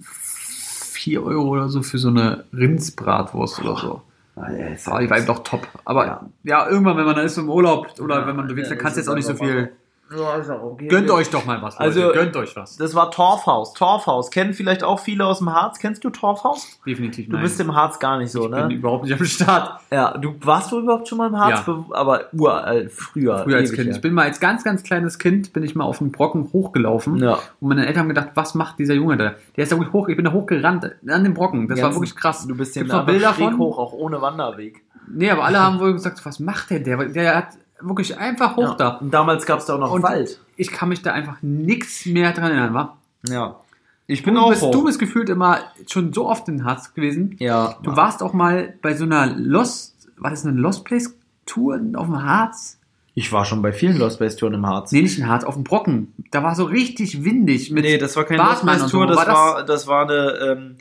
4 Euro oder so für so eine Rindsbratwurst oder so. Ah, ja, oh, die war eben doch top. Aber ja. ja. irgendwann, wenn man da ist im Urlaub oder ja, wenn man unterwegs ist, dann kannst du jetzt auch nicht so viel ja, ist auch okay. Gönnt euch doch mal was. Leute. Also, gönnt euch was. Das war Torfhaus. Torfhaus. Kennen vielleicht auch viele aus dem Harz. Kennst du Torfhaus? Definitiv nein. Du bist im Harz gar nicht so, ich ne? Ich bin überhaupt nicht am Start. Ja, du warst du überhaupt schon mal im Harz? Ja. Aber uralt, früher. Früher als Kind. Ich bin mal als ganz, ganz kleines Kind, bin ich mal auf den Brocken hochgelaufen. Ja. Und meine Eltern haben gedacht, was macht dieser Junge da? Der ist da wirklich hoch, ich bin da hochgerannt an den Brocken. Das Ganz, war wirklich krass. Du bist ja Bilder von? hoch, auch ohne Wanderweg. Nee, aber alle haben wohl gesagt, was macht der? Der, der hat wirklich einfach hoch ja. da. Und damals gab es da auch noch und Wald. Ich kann mich da einfach nichts mehr dran erinnern, wa? Ja. Ich bin du auch bist, hoch. Du bist gefühlt immer schon so oft in Harz gewesen. Ja. Du warst auch mal bei so einer Lost, war das eine Lost Place Tour auf dem Harz? Ich war schon bei vielen Lost Place Touren im Harz. Nee, nicht in Harz, auf dem Brocken. Da war so richtig windig. Mit nee, das war keine Lost Place Tour, so. das, war, das, das war eine, ähm,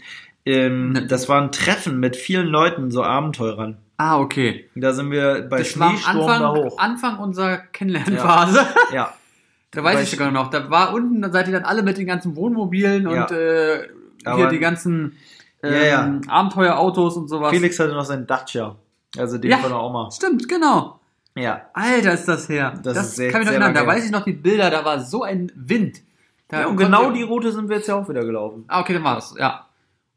ähm, ne. das war ein Treffen mit vielen Leuten, so Abenteurern. Ah, okay. Da sind wir bei das Schneesturm Anfang, da hoch. Anfang unserer Kennenlernphase. Ja. ja. [laughs] Da weiß ich sogar noch. Da war unten, da seid ihr dann alle mit den ganzen Wohnmobilen ja. und äh, hier die ganzen ähm, ja, ja. Abenteuerautos und sowas. Felix hatte noch seinen Dacia. Also den von der Oma. Stimmt, genau. Ja. Alter, ist das her. Das, das ist sehr, kann ich noch erinnern. Da weiß ich noch die Bilder, da war so ein Wind. Da ja, und genau die Route sind wir jetzt ja auch wieder gelaufen. Ah, okay, dann war das, ja.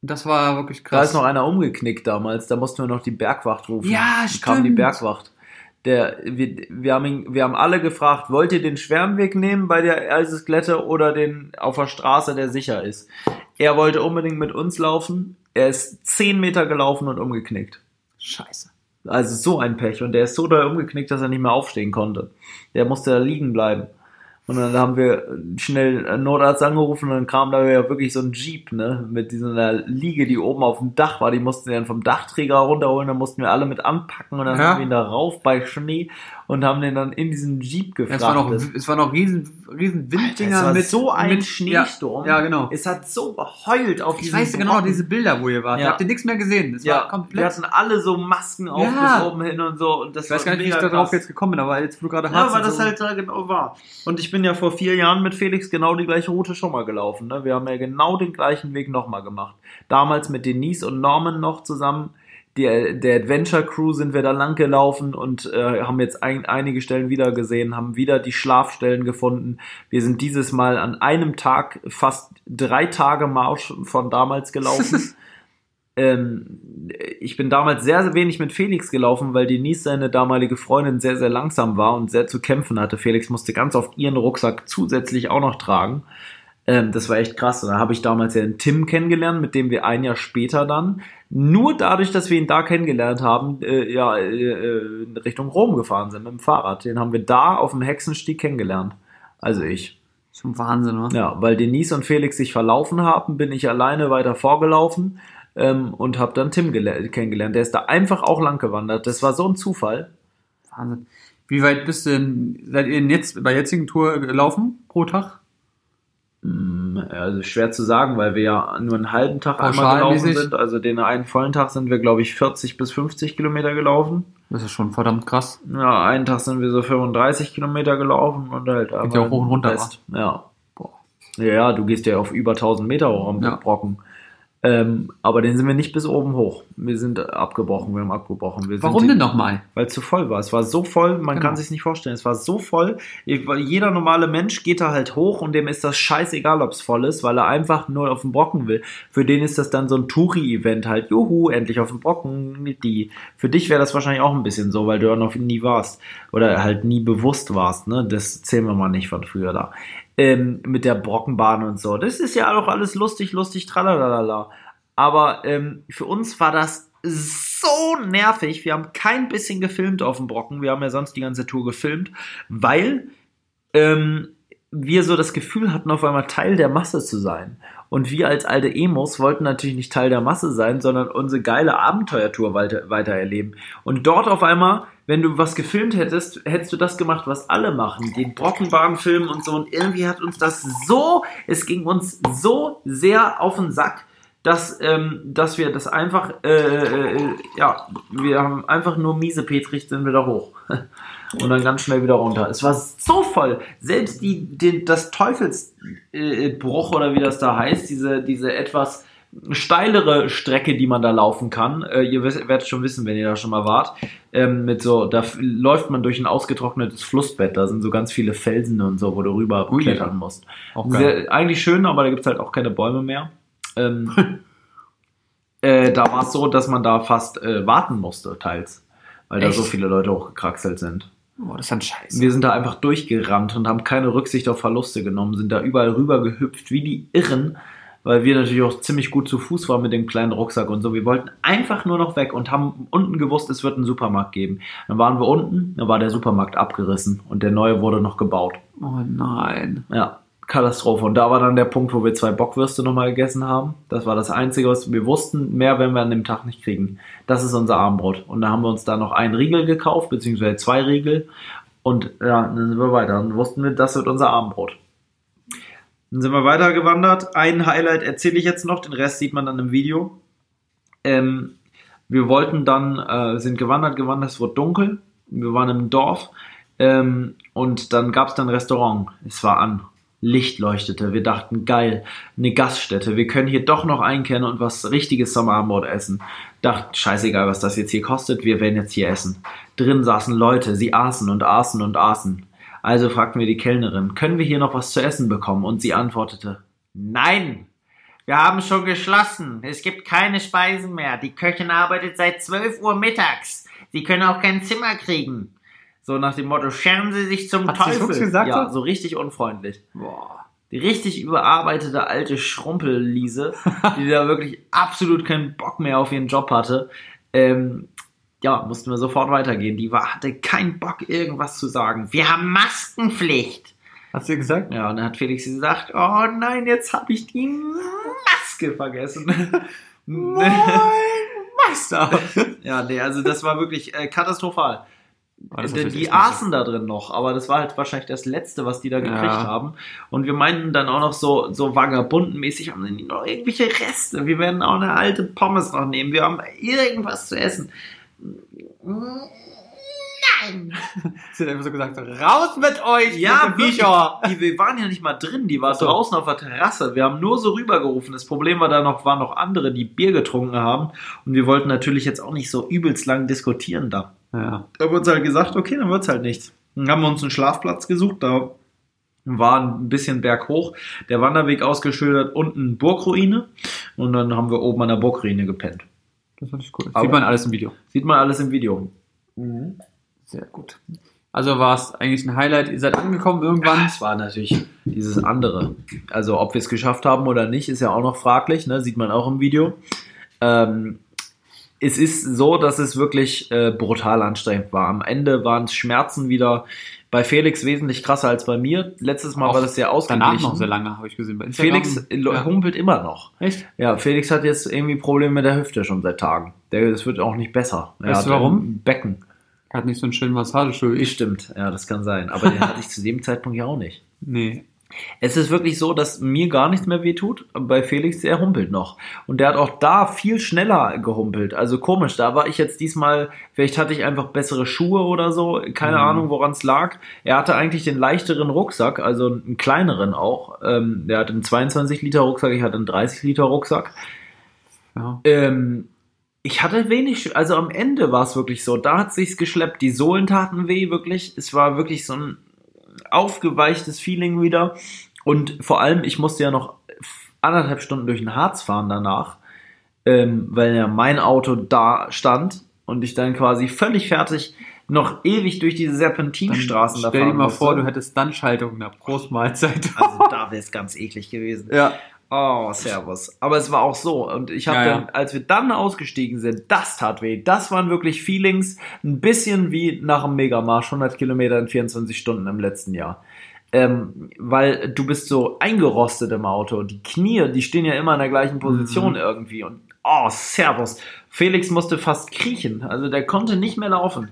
Das war wirklich krass. Da ist noch einer umgeknickt damals, da mussten wir noch die Bergwacht rufen. Ja, stimmt. kam die Bergwacht. Der, wir, wir, haben ihn, wir haben alle gefragt, wollt ihr den schweren Weg nehmen bei der Eisesglätte oder den auf der Straße, der sicher ist? Er wollte unbedingt mit uns laufen. Er ist zehn Meter gelaufen und umgeknickt. Scheiße. Also so ein Pech. Und der ist so da umgeknickt, dass er nicht mehr aufstehen konnte. Der musste da liegen bleiben. Und dann haben wir schnell einen Notarzt angerufen und dann kam da ja wirklich so ein Jeep, ne, mit dieser Liege, die oben auf dem Dach war. Die mussten wir dann vom Dachträger runterholen, dann mussten wir alle mit anpacken und dann ja. haben wir ihn da rauf bei Schnee und haben den dann in diesen Jeep gefragt. Es war noch, es war noch riesen, riesen Winddinger Alter, mit so ein mit, Schneesturm. Ja, ja, genau. Es hat so geheult auf Ich weiß genau diese Bilder, wo ihr wart. Ja. Habt ihr nichts mehr gesehen? Es ja. war komplett. Wir hatten alle so Masken auf bis oben hin und so. Und das ich weiß gar nicht, wie ich darauf jetzt gekommen bin, aber jetzt, wo du gerade hast. Ja, weil das so halt da genau war. Und ich bin ja vor vier Jahren mit Felix genau die gleiche Route schon mal gelaufen. Ne? Wir haben ja genau den gleichen Weg nochmal gemacht. Damals mit Denise und Norman noch zusammen die, der Adventure Crew sind wir da lang gelaufen und äh, haben jetzt ein, einige Stellen wieder gesehen, haben wieder die Schlafstellen gefunden. Wir sind dieses Mal an einem Tag fast drei Tage Marsch von damals gelaufen. [laughs] ähm, ich bin damals sehr, sehr wenig mit Felix gelaufen, weil Denise, seine damalige Freundin, sehr, sehr langsam war und sehr zu kämpfen hatte. Felix musste ganz oft ihren Rucksack zusätzlich auch noch tragen. Ähm, das war echt krass. Und da habe ich damals ja den Tim kennengelernt, mit dem wir ein Jahr später dann, nur dadurch, dass wir ihn da kennengelernt haben, äh, ja, äh, äh, in Richtung Rom gefahren sind mit dem Fahrrad. Den haben wir da auf dem Hexenstieg kennengelernt. Also ich. Schon Wahnsinn, oder? Ja, weil Denise und Felix sich verlaufen haben, bin ich alleine weiter vorgelaufen ähm, und habe dann Tim kennengelernt. Der ist da einfach auch lang gewandert. Das war so ein Zufall. Wahnsinn. Wie weit bist du denn, seid ihr denn jetzt bei jetzigen Tour gelaufen pro Tag? Hm, also schwer zu sagen, weil wir ja nur einen halben Tag einmal gelaufen sind. Also den einen vollen Tag sind wir, glaube ich, 40 bis 50 Kilometer gelaufen. Das ist schon verdammt krass. Ja, einen Tag sind wir so 35 Kilometer gelaufen und halt Geht ja auch hoch und runter. Ja. Boah. Ja, du gehst ja auf über 1000 Meter hoch am ja. Brocken. Ähm, aber den sind wir nicht bis oben hoch. Wir sind abgebrochen, wir haben abgebrochen. Wir Warum denn nochmal? Weil es zu voll war. Es war so voll, man genau. kann sich nicht vorstellen. Es war so voll. Jeder normale Mensch geht da halt hoch und dem ist das scheißegal, ob es voll ist, weil er einfach nur auf den Brocken will. Für den ist das dann so ein Touri-Event halt. Juhu, endlich auf den Brocken mit die. Für dich wäre das wahrscheinlich auch ein bisschen so, weil du ja noch nie warst. Oder halt nie bewusst warst, ne? Das zählen wir mal nicht von früher da ähm, mit der Brockenbahn und so. Das ist ja auch alles lustig, lustig, tralalala. Aber ähm, für uns war das so nervig. Wir haben kein bisschen gefilmt auf dem Brocken. Wir haben ja sonst die ganze Tour gefilmt, weil ähm, wir so das Gefühl hatten, auf einmal Teil der Masse zu sein. Und wir als alte Emos wollten natürlich nicht Teil der Masse sein, sondern unsere geile Abenteuertour weiter, weiter erleben. Und dort auf einmal wenn du was gefilmt hättest, hättest du das gemacht, was alle machen, den Brockenbahnfilm und so. Und irgendwie hat uns das so, es ging uns so sehr auf den Sack, dass, ähm, dass wir das einfach, äh, äh, ja, wir haben einfach nur miese Petrich sind wieder hoch. [laughs] und dann ganz schnell wieder runter. Es war so voll. Selbst die, die das Teufelsbruch oder wie das da heißt, diese, diese etwas steilere Strecke, die man da laufen kann. Äh, ihr werdet schon wissen, wenn ihr da schon mal wart. Ähm, mit so, da läuft man durch ein ausgetrocknetes Flussbett. Da sind so ganz viele Felsen und so, wo du rüber Ui, klettern musst. Sehr, eigentlich schön, aber da gibt's halt auch keine Bäume mehr. Ähm, [laughs] äh, da war es so, dass man da fast äh, warten musste, teils. Weil Echt? da so viele Leute hochgekraxelt sind. Boah, das ist ein Scheiß. Wir sind da einfach durchgerannt und haben keine Rücksicht auf Verluste genommen, sind da überall rüber gehüpft, wie die Irren weil wir natürlich auch ziemlich gut zu Fuß waren mit dem kleinen Rucksack und so. Wir wollten einfach nur noch weg und haben unten gewusst, es wird einen Supermarkt geben. Dann waren wir unten, dann war der Supermarkt abgerissen und der neue wurde noch gebaut. Oh nein. Ja, Katastrophe. Und da war dann der Punkt, wo wir zwei Bockwürste nochmal gegessen haben. Das war das Einzige, was wir wussten. Mehr werden wir an dem Tag nicht kriegen. Das ist unser Abendbrot. Und da haben wir uns da noch einen Riegel gekauft, beziehungsweise zwei Riegel. Und ja, dann sind wir weiter. Und wussten wir, das wird unser Abendbrot. Dann sind wir weitergewandert. Ein Highlight erzähle ich jetzt noch, den Rest sieht man dann im Video. Ähm, wir wollten dann, äh, sind gewandert, gewandert, es wurde dunkel. Wir waren im Dorf ähm, und dann gab es dann ein Restaurant. Es war an. Licht leuchtete. Wir dachten, geil, eine Gaststätte. Wir können hier doch noch einkehren und was richtiges Sommerabendbrot essen. Dachten, scheißegal, was das jetzt hier kostet. Wir werden jetzt hier essen. Drin saßen Leute. Sie aßen und aßen und aßen. Also fragten wir die Kellnerin, können wir hier noch was zu essen bekommen? Und sie antwortete, nein, wir haben schon geschlossen. Es gibt keine Speisen mehr. Die Köchin arbeitet seit 12 Uhr mittags. Sie können auch kein Zimmer kriegen. So nach dem Motto, scheren Sie sich zum Hat Teufel. Sie gesagt ja, so richtig unfreundlich. Boah. Die richtig überarbeitete alte Schrumpelliese, [laughs] die da wirklich absolut keinen Bock mehr auf ihren Job hatte. Ähm, ja, mussten wir sofort weitergehen. Die war, hatte keinen Bock, irgendwas zu sagen. Wir haben Maskenpflicht. Hast du gesagt? Ja, und dann hat Felix gesagt, oh nein, jetzt habe ich die Maske vergessen. [laughs] Moin, Meister. [laughs] ja, nee, also das war wirklich äh, katastrophal. Natürlich die echt aßen da drin noch, aber das war halt wahrscheinlich das Letzte, was die da gekriegt Ja. haben. Und wir meinten dann auch noch so, so vagabundenmäßig, haben die noch irgendwelche Reste. Wir werden auch eine alte Pommes noch nehmen. Wir haben irgendwas zu essen. Nein! [laughs] Sie hat einfach so gesagt, raus mit euch, Ja. Viecher. Die, wir waren ja nicht mal drin, die war so. draußen auf der Terrasse. Wir haben nur so rübergerufen. Das Problem war da noch, waren noch andere, die Bier getrunken haben. Und wir wollten natürlich jetzt auch nicht so übelst lang diskutieren da. Ja. Da wurde halt gesagt, okay, dann wird's halt nichts. Dann haben wir uns einen Schlafplatz gesucht, da war ein bisschen berghoch, der Wanderweg ausgeschildert, unten Burgruine und dann haben wir oben an der Burgruine gepennt. Das fand ich cool. Aber- Sieht man alles im Video. Sieht man alles im Video. Sehr gut. Also war es eigentlich ein Highlight. Ihr seid angekommen irgendwann. Es war natürlich dieses andere. Also ob wir es geschafft haben oder nicht, ist ja auch noch fraglich, ne? sieht man auch im Video. Ähm, es ist so, dass es wirklich äh, brutal anstrengend war. Am Ende waren es Schmerzen wieder bei Felix wesentlich krasser als bei mir. Letztes Mal Auch war das sehr ausgeglichen. Danach noch sehr lange, habe ich gesehen. Bei Instagram. Felix äh, ja. humpelt immer noch. Echt? Ja, Felix hat jetzt irgendwie Probleme mit der Hüfte schon seit Tagen. Der, das wird auch nicht besser. Er Weißt du warum? Becken. Hat nicht so einen schönen Massagestuhl. Stimmt, ja, das kann sein. Aber den hatte ich zu dem Zeitpunkt ja auch nicht. Nee. Es ist wirklich so, dass mir gar nichts mehr wehtut. Bei Felix, der humpelt noch. Und der hat auch da viel schneller gehumpelt. Also komisch, da war ich jetzt diesmal, vielleicht hatte ich einfach bessere Schuhe oder so. Keine Mhm. Ahnung, woran es lag. Er hatte eigentlich den leichteren Rucksack, also einen kleineren auch. Ähm, der hatte einen 22 Liter Rucksack, ich hatte einen 30 Liter Rucksack. Ja. Ähm, ich hatte wenig, also am Ende war es wirklich so, da hat sich's geschleppt, die Sohlen taten weh, wirklich. Es war wirklich so ein aufgeweichtes Feeling wieder. Und vor allem, ich musste ja noch anderthalb Stunden durch den Harz fahren danach, ähm, weil ja mein Auto da stand und ich dann quasi völlig fertig noch ewig durch diese Serpentinstraßen da Stell dir fahren mal musste. vor, du hättest dann Schaltung in der Großmahlzeit. Also da wäre es ganz eklig gewesen. ja. Oh, Servus. Aber es war auch so. Und ich habe Ja, ja. dann, als wir dann ausgestiegen sind, das tat weh. Das waren wirklich Feelings, ein bisschen wie nach dem Megamarsch, 100 Kilometer in 24 Stunden im letzten Jahr. Ähm, weil du bist so eingerostet im Auto. Die Knie, die stehen ja immer in der gleichen Position Mhm. irgendwie. Und oh, Servus. Felix musste fast kriechen. Also der konnte nicht mehr laufen.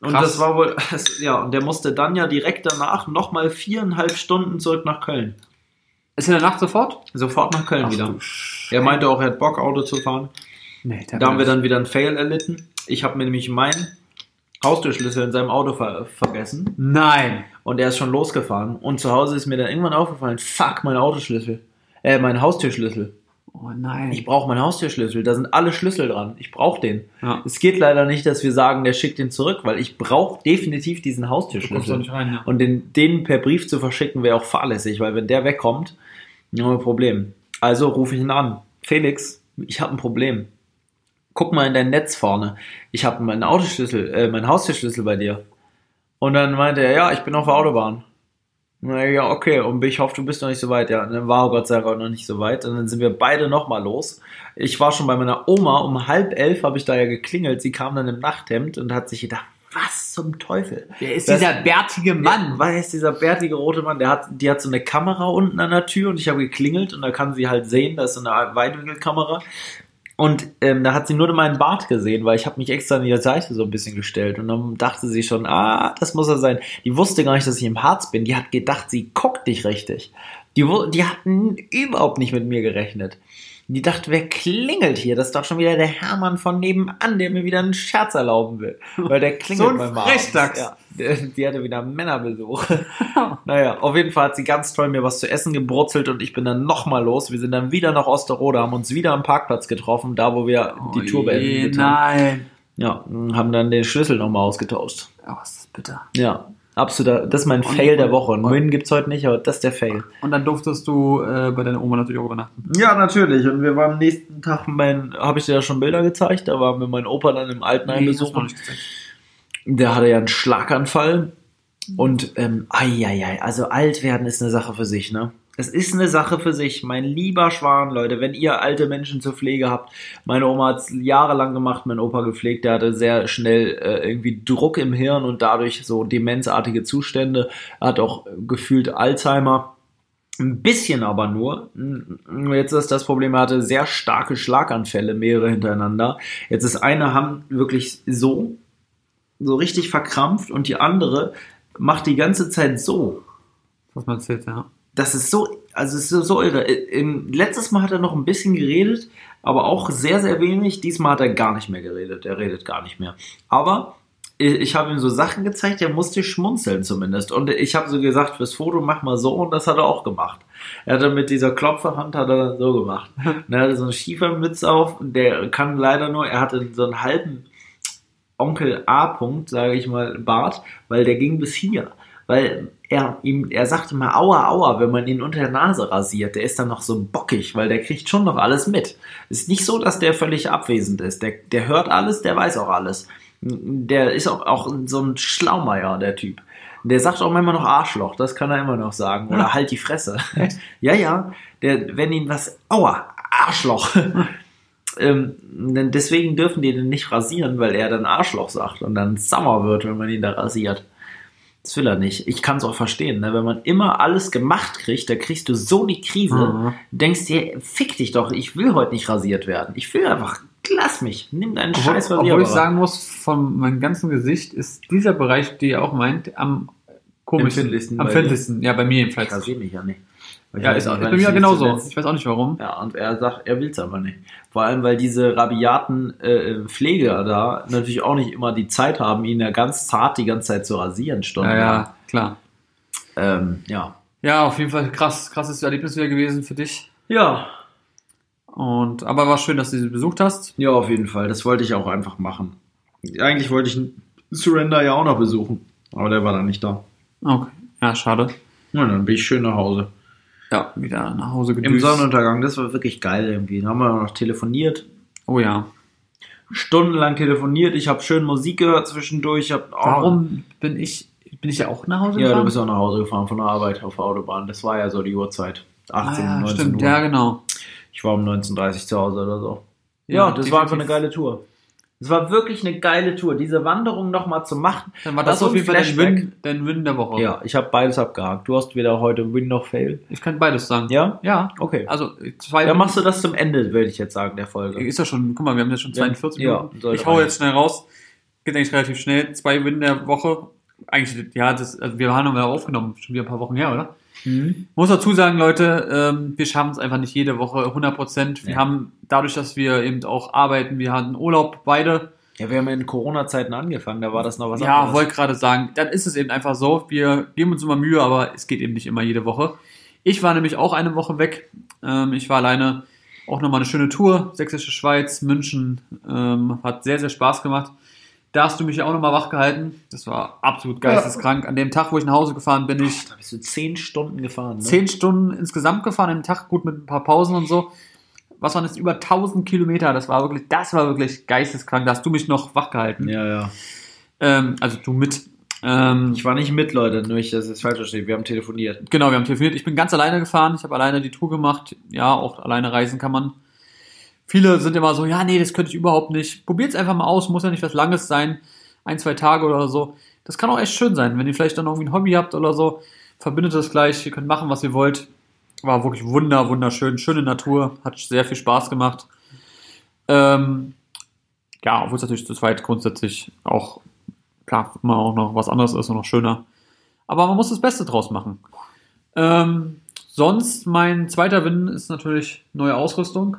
Und Krass. das war wohl, [laughs] ja, und der musste dann ja direkt danach nochmal viereinhalb Stunden zurück nach Köln. Ist in der Nacht sofort? Sofort nach Köln Ach wieder. Er meinte auch, er hat Bock, Auto zu fahren. Nee, Da haben wir dann wieder einen Fail erlitten. Ich habe mir nämlich meinen Haustürschlüssel in seinem Auto ver vergessen Nein. und er ist schon losgefahren. Und zu Hause ist mir dann irgendwann aufgefallen, fuck, mein Autoschlüssel. Äh, mein Haustürschlüssel. Oh nein. Ich brauche meinen Haustürschlüssel. Da sind alle Schlüssel dran. Ich brauche den. ja. Es geht leider nicht, dass wir sagen, der schickt den zurück, weil ich brauche definitiv diesen Haustürschlüssel. rein, ja. Und den, den per Brief zu verschicken wäre auch fahrlässig, weil wenn der wegkommt, ein Problem. Also rufe ich ihn an. Felix, ich habe ein Problem. Guck mal in dein Netz vorne. Ich habe meinen Autoschlüssel, äh, meinen Haustürschlüssel bei dir. Und dann meinte er, ja, ich bin auf der Autobahn. Ja, okay. Und ich hoffe, du bist noch nicht so weit. Ja, und dann war Gott sei Dank noch nicht so weit. Und dann sind wir beide nochmal los. Ich war schon bei meiner Oma. Um halb elf habe ich da ja geklingelt. Sie kam dann im Nachthemd und hat sich gedacht, was zum Teufel? Wer ist Das- dieser bärtige Mann? Ja, weiß dieser bärtige rote Mann, der hat, die hat so eine Kamera unten an der Tür und ich habe geklingelt und da kann sie halt sehen, da ist so eine Weitwinkelkamera. Und ähm, da hat sie nur meinen Bart gesehen, weil ich habe mich extra an ihre Seite so ein bisschen gestellt und dann dachte sie schon, ah, das muss er sein. Die wusste gar nicht, dass ich im Harz bin. Die hat gedacht, sie guckt dich richtig. Die, die hatten überhaupt nicht mit mir gerechnet. Die dachte, wer klingelt hier? Das ist doch schon wieder der Hermann von nebenan, der mir wieder einen Scherz erlauben will. Weil der klingelt So ein Frechdachs. abends. Ja, die, hatte wieder Männerbesuch. [laughs] naja, auf jeden Fall hat sie ganz toll mir was zu essen gebrutzelt und ich bin dann nochmal los. Wir sind dann wieder nach Osterode, haben uns wieder am Parkplatz getroffen, da wo wir die Tour Oh beendet haben. Nein. Ja, haben dann den Schlüssel nochmal ausgetauscht. Oh, ist das bitter. Ja, absoluter, das ist mein Und- Fail der Woche. Und- Win gibt's heute nicht, aber das ist der Fail. Und dann durftest du äh, bei deiner Oma natürlich auch übernachten. Ja, natürlich. Und wir waren am nächsten Tag, mein, habe ich dir ja schon Bilder gezeigt, da waren wir meinen Opa dann im Altenheim Nee, besuchen. Der hatte ja einen Schlaganfall. Und, ähm, ai, ai, ai, also alt werden ist eine Sache für sich, ne? Es ist eine Sache für sich. Mein lieber Schwan, Leute, wenn ihr alte Menschen zur Pflege habt, meine Oma hat es jahrelang gemacht, mein Opa gepflegt, der hatte sehr schnell äh, irgendwie Druck im Hirn und dadurch so demenzartige Zustände, er hat auch gefühlt Alzheimer. Ein bisschen aber nur. Jetzt ist das Problem, er hatte sehr starke Schlaganfälle, mehrere hintereinander. Jetzt ist eine Hand wirklich so, so richtig verkrampft und die andere macht die ganze Zeit so. Was man erzählt, ja. Das ist so, also es ist so, so irre. Im, letztes Mal hat er noch ein bisschen geredet, aber auch sehr, sehr wenig. Diesmal hat er gar nicht mehr geredet. Er redet gar nicht mehr. Aber ich habe ihm so Sachen gezeigt, er musste schmunzeln zumindest. Und ich habe so gesagt, fürs Foto mach mal so und das hat er auch gemacht. Er hatte mit dieser Klopferhand hat er dann so gemacht. [laughs] er hatte so eine Schiefermütze auf und der kann leider nur, er hatte so einen halben Onkel A-Punkt, sage ich mal, Bart, weil der ging bis hier. Weil er ihm, er sagte mal aua, aua, wenn man ihn unter der Nase rasiert. Der ist dann noch so bockig, weil der kriegt schon noch alles mit. Ist nicht so, dass der völlig abwesend ist. Der, der hört alles, der weiß auch alles. Der ist auch, auch so ein Schlaumeier, der Typ. Der sagt auch immer noch Arschloch, das kann er immer noch sagen. Oder halt die Fresse. [laughs] ja, ja. Der, wenn ihn was, aua, Arschloch. [laughs] ähm, deswegen dürfen die den nicht rasieren, weil er dann Arschloch sagt und dann sauer wird, wenn man ihn da rasiert. Das will er nicht. Ich kann es auch verstehen, ne? wenn man immer alles gemacht kriegt, da kriegst du so die Krise, mhm. denkst dir, fick dich doch, ich will heute nicht rasiert werden. Ich will einfach lass mich, nimm deinen obwohl, scheiß Rasierer. Obwohl ich sagen muss, von meinem ganzen Gesicht ist dieser Bereich, den ihr auch meint, am komischsten. Am empfindlichsten, ja, bei mir jedenfalls. Ich rasiere mich ja nicht. Ja, ist, ist bei mir ja genauso. Ich weiß auch nicht warum. Ja, und er sagt, er will es aber nicht. Vor allem, weil diese rabiaten äh, Pfleger da natürlich auch nicht immer die Zeit haben, ihn ja ganz zart die ganze Zeit zu rasieren, stundenlang. Ja, ja, klar. Ähm, ja. Ja, auf jeden Fall krass, krasses Erlebnis wieder gewesen für dich. Ja, und, aber war schön, dass du sie besucht hast. Ja, auf jeden Fall. Das wollte ich auch einfach machen. Eigentlich wollte ich Surrender ja auch noch besuchen. Aber der war dann nicht da. Okay. Ja, schade. Ja, dann bin ich schön nach Hause. Ja, wieder nach Hause gedüst. Im Sonnenuntergang, das war wirklich geil irgendwie. Dann haben wir noch telefoniert. Oh ja. Stundenlang telefoniert. Ich habe schön Musik gehört zwischendurch. Hab, oh. Warum bin ich, bin ich ja auch nach Hause gefahren? Ja, du bist auch nach Hause gefahren von der Arbeit auf der Autobahn. Das war ja so die Uhrzeit. 18, ah, ja, 19 stimmt. Uhr. Ja, genau. Ich war um 19.30 zu Hause oder so. Ja, ja das definitiv. war einfach eine geile Tour. Es war wirklich eine geile Tour, diese Wanderung nochmal zu machen. Dann war das, das auf jeden Fall dein Win, dein Win der Woche. Ja, ich habe beides abgehakt. Du hast weder heute Win noch Fail. Ich kann beides sagen. Ja? Ja. Okay. Also zwei. Dann machst du das zum Ende, würde ich jetzt sagen, der Folge. Ist ja schon, guck mal, wir haben ja schon 42 ja, Minuten. Ja, ich hau jetzt schnell raus. Geht eigentlich relativ schnell. Zwei Win der Woche. Eigentlich, ja, das, also wir haben noch mal aufgenommen, schon wieder ein paar Wochen her, oder? Mhm. Muss dazu sagen, Leute, ähm, wir schaffen es einfach nicht jede Woche 100 Prozent. Wir ja. haben dadurch, dass wir eben auch arbeiten, wir hatten Urlaub beide. Ja, wir haben in Corona-Zeiten angefangen, da war das noch was ja, anderes. Ja, wollte gerade sagen, dann ist es eben einfach so. Wir geben uns immer Mühe, aber es geht eben nicht immer jede Woche. Ich war nämlich auch eine Woche weg. Ähm, ich war alleine auch nochmal eine schöne Tour. Sächsische Schweiz, München. Ähm, hat sehr, sehr Spaß gemacht. Da hast du mich ja auch nochmal wach gehalten. Das war absolut geisteskrank. An dem Tag, wo ich nach Hause gefahren bin, ich. Da bist du zehn Stunden gefahren. Ne? Zehn Stunden insgesamt gefahren, am Tag gut mit ein paar Pausen und so. Was waren das? Über 1000 Kilometer. Das war wirklich, das war wirklich geisteskrank. Da hast du mich noch wach gehalten. Ja, ja. Ähm, also du mit. Ähm, ich war nicht mit, Leute, nur ich, das ist falsch verstehe. Wir haben telefoniert. Genau, wir haben telefoniert. Ich bin ganz alleine gefahren. Ich habe alleine die Tour gemacht. Ja, auch alleine reisen kann man. Viele sind immer so, ja, nee, das könnte ich überhaupt nicht. Probiert es einfach mal aus, muss ja nicht was Langes sein, ein, zwei Tage oder so. Das kann auch echt schön sein, wenn ihr vielleicht dann irgendwie ein Hobby habt oder so. Verbindet das gleich, ihr könnt machen, was ihr wollt. War wirklich wunder, wunderschön, schöne Natur, hat sehr viel Spaß gemacht. Ähm, ja, obwohl es natürlich zu zweit grundsätzlich auch, klar, immer auch noch was anderes ist und noch schöner. Aber man muss das Beste draus machen. Ähm, sonst, mein zweiter Win ist natürlich neue Ausrüstung.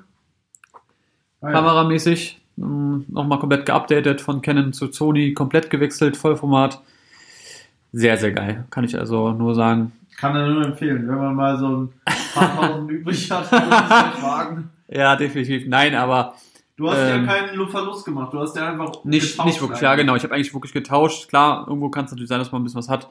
Ah, ja. Kameramäßig ähm, nochmal komplett geupdatet von Canon zu Sony, komplett gewechselt, Vollformat. Sehr, sehr geil. Kann ich also nur sagen. Kann er nur empfehlen, wenn man mal so ein paar tausend [laughs] übrig hat, wagen. Ja, definitiv. Nein, aber. Du hast ähm, ja keinen Verlust gemacht, du hast ja einfach. Nicht, nicht wirklich, ja, genau. Ich habe eigentlich wirklich getauscht. Klar, irgendwo kann es natürlich sein, dass man ein bisschen was hat.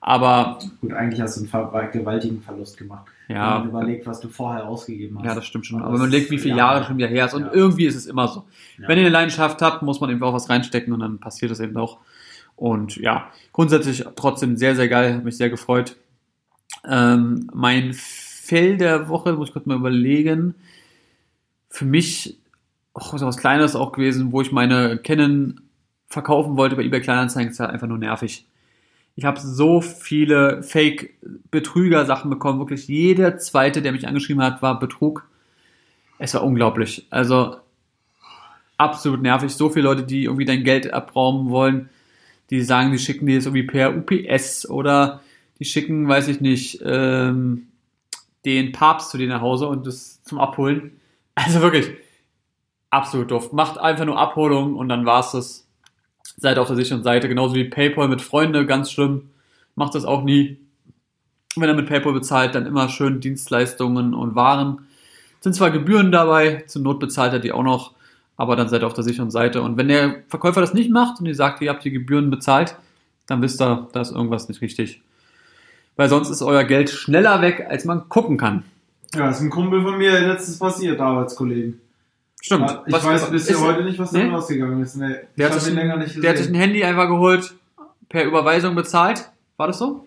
Aber. Gut, eigentlich hast du einen gewaltigen Verlust gemacht. Ja. Wenn man überlegt, was du vorher ausgegeben hast. Ja, das stimmt schon. Aber, wenn man legt, wie viele Jahre schon wieder her ist. Und ja. irgendwie ist es immer so. Ja. Wenn ihr eine Leidenschaft habt, muss man eben auch was reinstecken und dann passiert es eben auch. Und ja, grundsätzlich trotzdem sehr, sehr geil. Hat mich sehr gefreut. Ähm, mein Fail der Woche, muss ich kurz mal überlegen. Für mich auch so was Kleines auch gewesen, wo ich meine Canon verkaufen wollte bei eBay Kleinanzeigen, ist halt einfach nur nervig. Ich habe so viele Fake-Betrüger-Sachen bekommen. Wirklich jeder zweite, der mich angeschrieben hat, war Betrug. Es war unglaublich. Also absolut nervig. So viele Leute, die irgendwie dein Geld abrauben wollen, die sagen, die schicken dir das irgendwie per UPS oder die schicken, weiß ich nicht, ähm, den Papst zu dir nach Hause und das zum Abholen. Also wirklich absolut doof. Macht einfach nur Abholung und dann war's das. Seid auf der sicheren Seite. Genauso wie PayPal mit Freunde, ganz schlimm. Macht das auch nie. Wenn er mit PayPal bezahlt, dann immer schön Dienstleistungen und Waren. Sind zwar Gebühren dabei, zur Not bezahlt er die auch noch, aber dann seid ihr auf der sicheren Seite. Und wenn der Verkäufer das nicht macht und ihr sagt, ihr habt die Gebühren bezahlt, dann wisst ihr, da ist irgendwas nicht richtig. Weil sonst ist euer Geld schneller weg, als man gucken kann. Ja, ist ein Kumpel von mir letztens passiert, Arbeitskollegen. Stimmt. Ja, ich Was- weiß bis ist- heute nicht, was da Nee? rausgegangen ist. Nee, Der hat, sich ein, länger nicht der hat sich ein. Handy einfach geholt, per Überweisung bezahlt. War das so?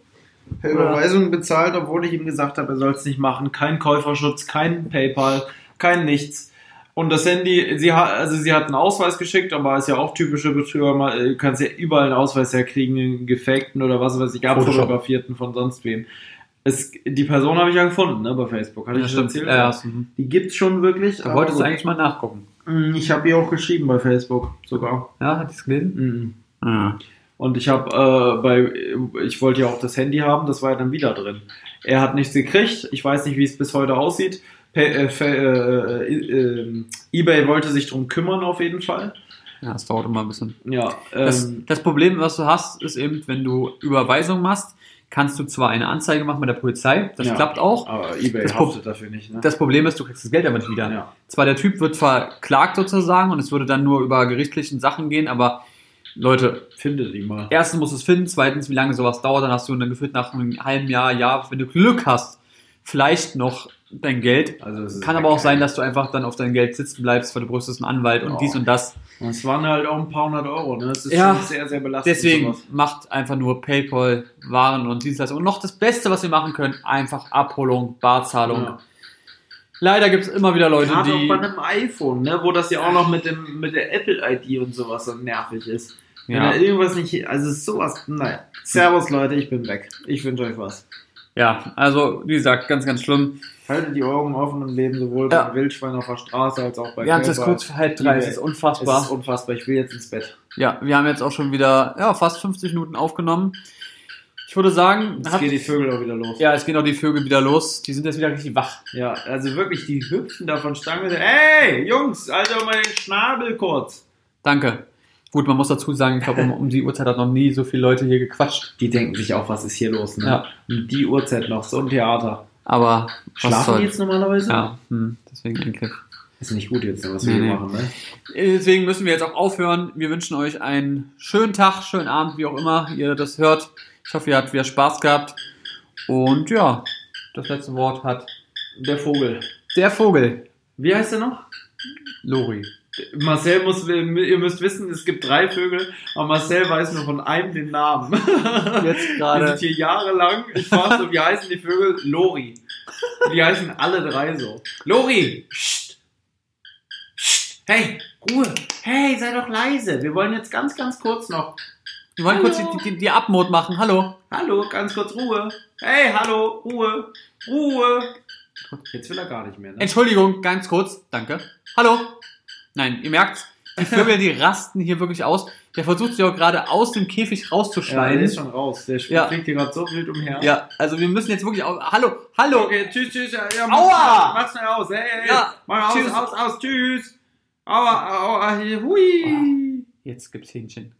Per Überweisung bezahlt, obwohl ich ihm gesagt habe, er soll es nicht machen. Kein Käuferschutz, kein PayPal, kein nichts. Und das Handy, sie hat, also sie hat einen Ausweis geschickt, aber ist ja auch typische Betrüger, mal, äh, du kannst ja überall einen Ausweis herkriegen, einen gefakten oder was weiß ich, abfotografierten von sonst wem. Es, die Person habe ich ja gefunden, ne, bei Facebook. Hatte ich schon erzählt? Ja, ja. Die gibt's schon wirklich. Da wolltest du eigentlich mal nachgucken. Mm, Ich habe ihr auch geschrieben bei Facebook sogar. Ja, hat es gelesen? Mhm. Ja. Und ich habe äh, bei, ich wollte ja auch das Handy haben, das war ja dann wieder drin. Er hat nichts gekriegt. Ich weiß nicht, wie es bis heute aussieht. Pe äh, fe- äh, äh, eBay wollte sich drum kümmern auf jeden Fall. ja, das dauert immer ein bisschen. Ja, Das, ähm, das Problem, was du hast, ist eben, wenn du Überweisung machst, kannst du zwar eine Anzeige machen bei der Polizei, das Ja. klappt auch. aber eBay das haftet dafür nicht. Ne? Das Problem ist, du kriegst das Geld aber nicht wieder. ja. Zwar der Typ wird verklagt sozusagen und es würde dann nur über gerichtlichen Sachen gehen, aber Leute, Findet ihn mal. erstens musst du es finden, zweitens, wie lange sowas dauert, dann hast du dann gefühlt nach einem halben Jahr, Jahr, wenn du Glück hast, vielleicht noch dein Geld. Also Kann aber auch sein, dass du einfach dann auf dein Geld sitzen bleibst, weil du brauchst einen Anwalt und Oh. dies und das. Und es waren halt auch ein paar hundert Euro. Ne? Das ist Ja. schon sehr, sehr belastend. Deswegen sowas. macht einfach nur PayPal, Waren und Dienstleistungen. Und noch das Beste, was wir machen können, einfach Abholung, Barzahlung. Ja. Leider gibt es immer wieder Leute, Gerade auch die. bei einem iPhone, ne, wo das ja auch noch mit dem mit der Apple ID und sowas so nervig ist. Wenn Ja. da irgendwas nicht, also es ist sowas, naja. Servus Leute, ich bin weg. Ich wünsche euch was. Ja, also wie gesagt, ganz, ganz schlimm. Haltet die Augen offen und leben sowohl Ja. beim Wildschwein auf der Straße als auch bei Wir haben es jetzt kurz für halb drei, es ist Es unfassbar. ist unfassbar, ich will jetzt ins Bett. ja, wir haben jetzt auch schon wieder ja, fast 50 Minuten aufgenommen. Ich würde sagen, Jetzt hat, gehen die Vögel auch wieder los. ja, es gehen auch die Vögel wieder los. Die sind jetzt wieder richtig wach. Ja, also wirklich, die hüpfen da von Stange. Ey, Jungs, Alter, mal den Schnabel kurz. Danke. Gut, man muss dazu sagen, ich glaube, um, um die Uhrzeit hat noch nie so viele Leute hier gequatscht. Die denken sich auch, was ist hier los, ne? Ja. Um die Uhrzeit noch, so ein Theater. Aber Schlafen die jetzt normalerweise? Ja, hm, deswegen eigentlich. Ist nicht gut jetzt, was Nee, wir hier nee. machen, ne? Deswegen müssen wir jetzt auch aufhören. Wir wünschen euch einen schönen Tag, schönen Abend, wie auch immer ihr das hört. Ich hoffe, ihr habt wieder Spaß gehabt. Und ja, das letzte Wort hat Der Vogel. der Vogel, Wie heißt er noch? Lori. Marcel muss, ihr müsst wissen, es gibt drei Vögel, aber Marcel weiß nur von einem den Namen. Jetzt Wir gerade. sind hier jahrelang. Ich frage so, wie heißen die Vögel? Lori. Die heißen alle drei so. Lori! Psst. Psst. Hey, Ruhe! Hey, sei doch leise. Wir wollen jetzt ganz, ganz kurz noch. Wir wollen kurz Hallo. die, die, die Abmod machen. Hallo. Hallo, ganz kurz Ruhe. Hey, hallo, Ruhe, Ruhe. Jetzt will er gar nicht mehr, ne? Entschuldigung, ganz kurz. Danke. Hallo. Nein, ihr merkt, die Vögel, die rasten hier wirklich aus. Der versucht sich auch gerade aus dem Käfig Ja, rauszuschneiden. der ist schon raus. Der Ja. fliegt hier gerade so wild umher. Ja, also wir müssen jetzt wirklich auch. Hallo, hallo. Okay, tschüss, tschüss. Ja, ja, Aua! Mach schnell aus. Hey, hey, Ja, mach aus, tschüss. aus, aus, tschüss. Aua, aua, hui. Jetzt gibt's Hähnchen.